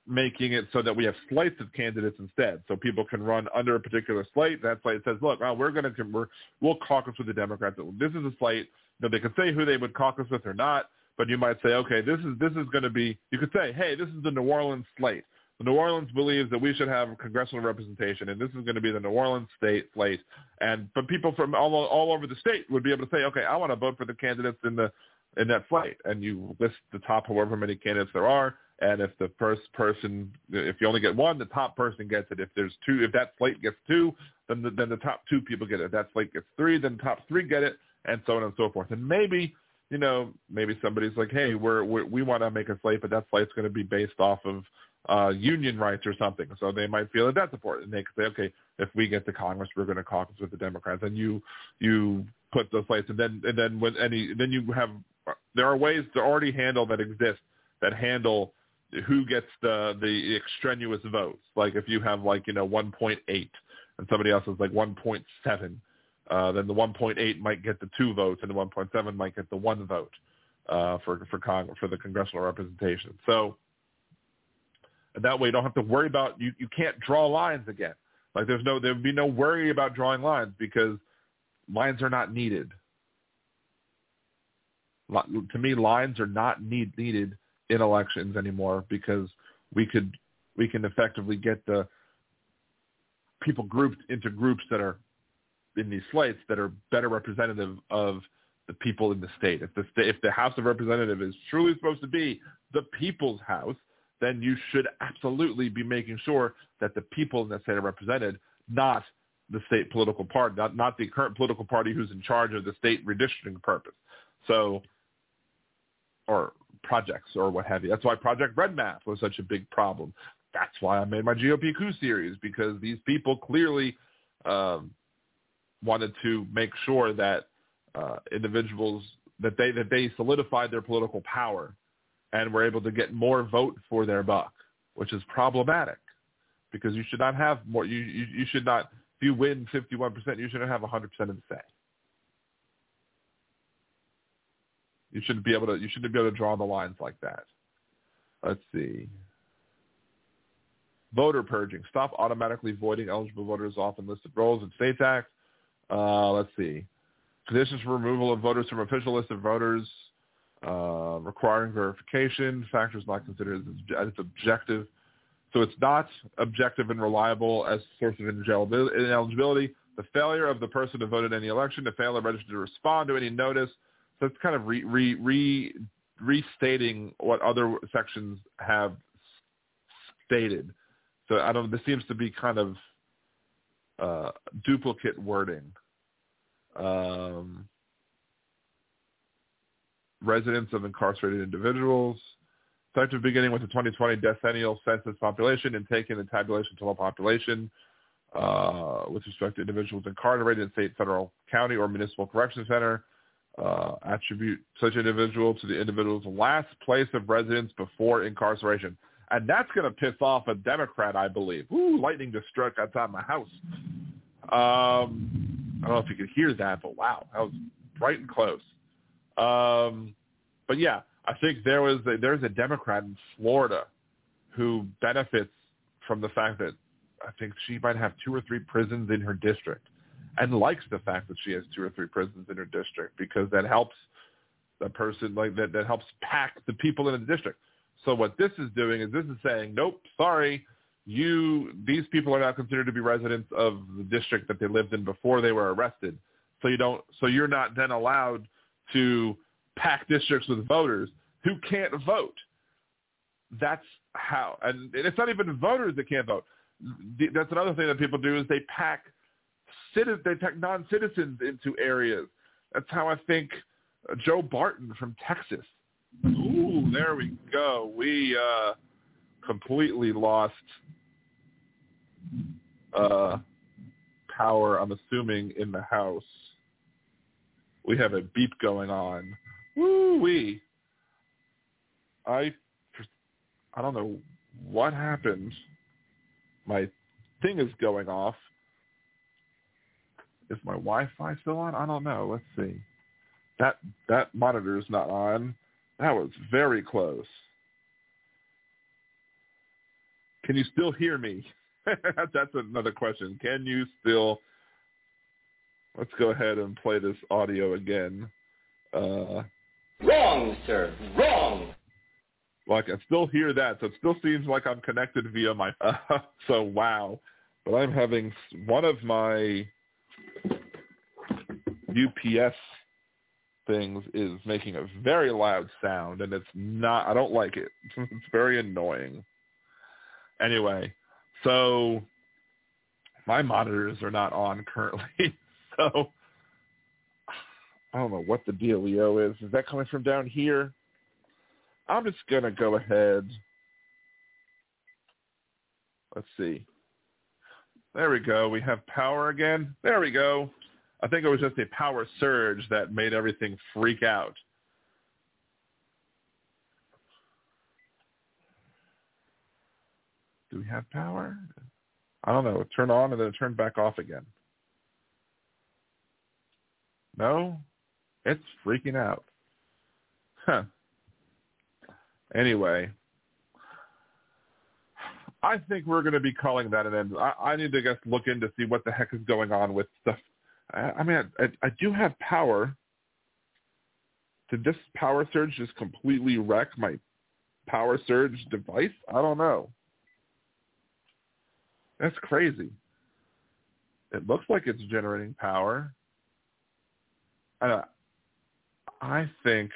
making it so that we have slates of candidates instead, so people can run under a particular slate. That slate says, look, we're going to we'll caucus with the Democrats. This is a slate. You know, they can say who they would caucus with or not, but you might say, okay, this is this is going to be. You could say, hey, this is the New Orleans slate. The New Orleans believes that we should have congressional representation, and this is going to be the New Orleans state slate. And but people from all all over the state would be able to say, okay, I want to vote for the candidates in the in that slate, and you list the top however many candidates there are. And if the first person, if you only get one, the top person gets it. If there's two, if that slate gets two, then the, then the top two people get it. If that slate gets three, then the top three get it, and so on and so forth. And maybe, you know, maybe somebody's like, hey, we're, we're we want to make a slate, but that slate's going to be based off of uh, union rights or something. So they might feel that that's important. And they could say, okay, if we get to Congress, we're going to caucus with the Democrats, and you you put those slates, and then and then when any then you have there are ways to already handle that exist that handle who gets the the extraneous votes. Like if you have like you know 1.8 and somebody else is like 1.7, uh, then the 1.8 might get the two votes and the 1.7 might get the one vote uh, for for Congress for the congressional representation. So that way you don't have to worry about you. You can't draw lines again. Like there's no there would be no worry about drawing lines because lines are not needed. To me, lines are not need, needed in elections anymore because we could we can effectively get the people grouped into groups that are in these slates that are better representative of the people in the state. If the if the House of Representatives is truly supposed to be the people's house, then you should absolutely be making sure that the people in that state are represented, not the state political party, not, not the current political party who's in charge of the state redistricting purpose. So, or projects or what have you. That's why Project Red Map was such a big problem. That's why I made my GOP coup series because these people clearly um, wanted to make sure that uh, individuals that they that they solidified their political power and were able to get more vote for their buck, which is problematic because you should not have more. You you, you should not. If you win 51%, you shouldn't have 100% of the say. You shouldn't be able to. You shouldn't be able to draw the lines like that. Let's see. Voter purging. Stop automatically voiding eligible voters off enlisted rolls in states act. Uh, let's see. Conditions for removal of voters from official list of voters uh, requiring verification. Factors not considered as objective. So it's not objective and reliable as source of ineligibility. The failure of the person to vote in any election, the failure of register to respond to any notice. So it's kind of re, re, re, restating what other sections have stated. So I don't. This seems to be kind of uh, duplicate wording. Um, residents of incarcerated individuals, effective beginning with the 2020 decennial census population and taking the tabulation total population uh, with respect to individuals incarcerated in state, federal, county, or municipal correction center. Uh, attribute such individual to the individual's last place of residence before incarceration. And that's going to piss off a Democrat, I believe. Ooh, lightning just struck outside my house. Um, I don't know if you could hear that, but wow, that was bright and close. Um, but yeah, I think there was a, there's a Democrat in Florida who benefits from the fact that I think she might have two or three prisons in her district and likes the fact that she has two or three prisons in her district because that helps the person like that that helps pack the people in the district. So what this is doing is this is saying, nope, sorry, you these people are not considered to be residents of the district that they lived in before they were arrested. So you don't so you're not then allowed to pack districts with voters who can't vote. That's how, and it's not even voters that can't vote. That's another thing that people do is they pack citizens, they take non-citizens into areas. That's how I think Joe Barton from Texas. Ooh, there we go. We uh, completely lost uh, power. I'm assuming in the house. We have a beep going on. Woo wee. I I don't know what happened. My thing is going off. Is my Wi-Fi still on? I don't know. Let's see. That that monitor is not on. That was very close. Can you still hear me? That's another question. Can you still? Let's go ahead and play this audio again. Uh, Wrong, sir. Wrong. Well, I can still hear that, so it still seems like I'm connected via my. Uh, so wow, but I'm having one of my UPS things is making a very loud sound, and it's not. I don't like it. it's very annoying. Anyway, so my monitors are not on currently, so I don't know what the dealio is. Is that coming from down here? I'm just to go ahead. Let's see. There we go. We have power again. There we go. I think it was just a power surge that made everything freak out. Do we have power? I don't know. It turned on and then it turned back off again. No? It's freaking out. Huh. Anyway, I think we're going to be calling that an end. I, I need to guess look in to see what the heck is going on with stuff. I, I mean, I, I do have power. Did this power surge just completely wreck my power surge device? I don't know. That's crazy. It looks like it's generating power. I, I think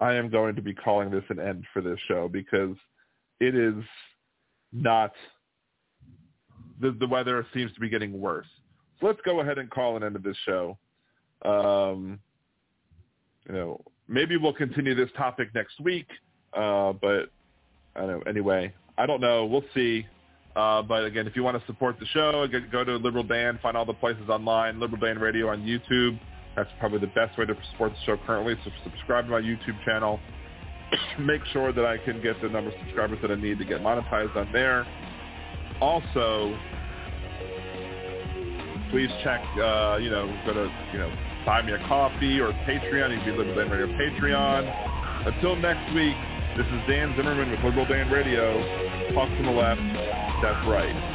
I am going to be calling this an end for this show because it is not the the weather seems to be getting worse. Let's go ahead and call an end to this show. Um, you know, maybe we'll continue this topic next week, uh, but I don't know. Anyway, I don't know. We'll see. Uh, but again, if you want to support the show, go to Liberal Dan, find all the places online, Liberal Dan Radio on YouTube. That's probably the best way to support the show currently. So subscribe to my YouTube channel. Make sure that I can get the number of subscribers that I need to get monetized on there. Also, please check, uh, you know, go to, you know, buy me a coffee or Patreon. You can be Liberal Dan Radio Patreon. Until next week, this is Dan Zimmerman with Liberal Dan Radio. Talk from the left. That's right.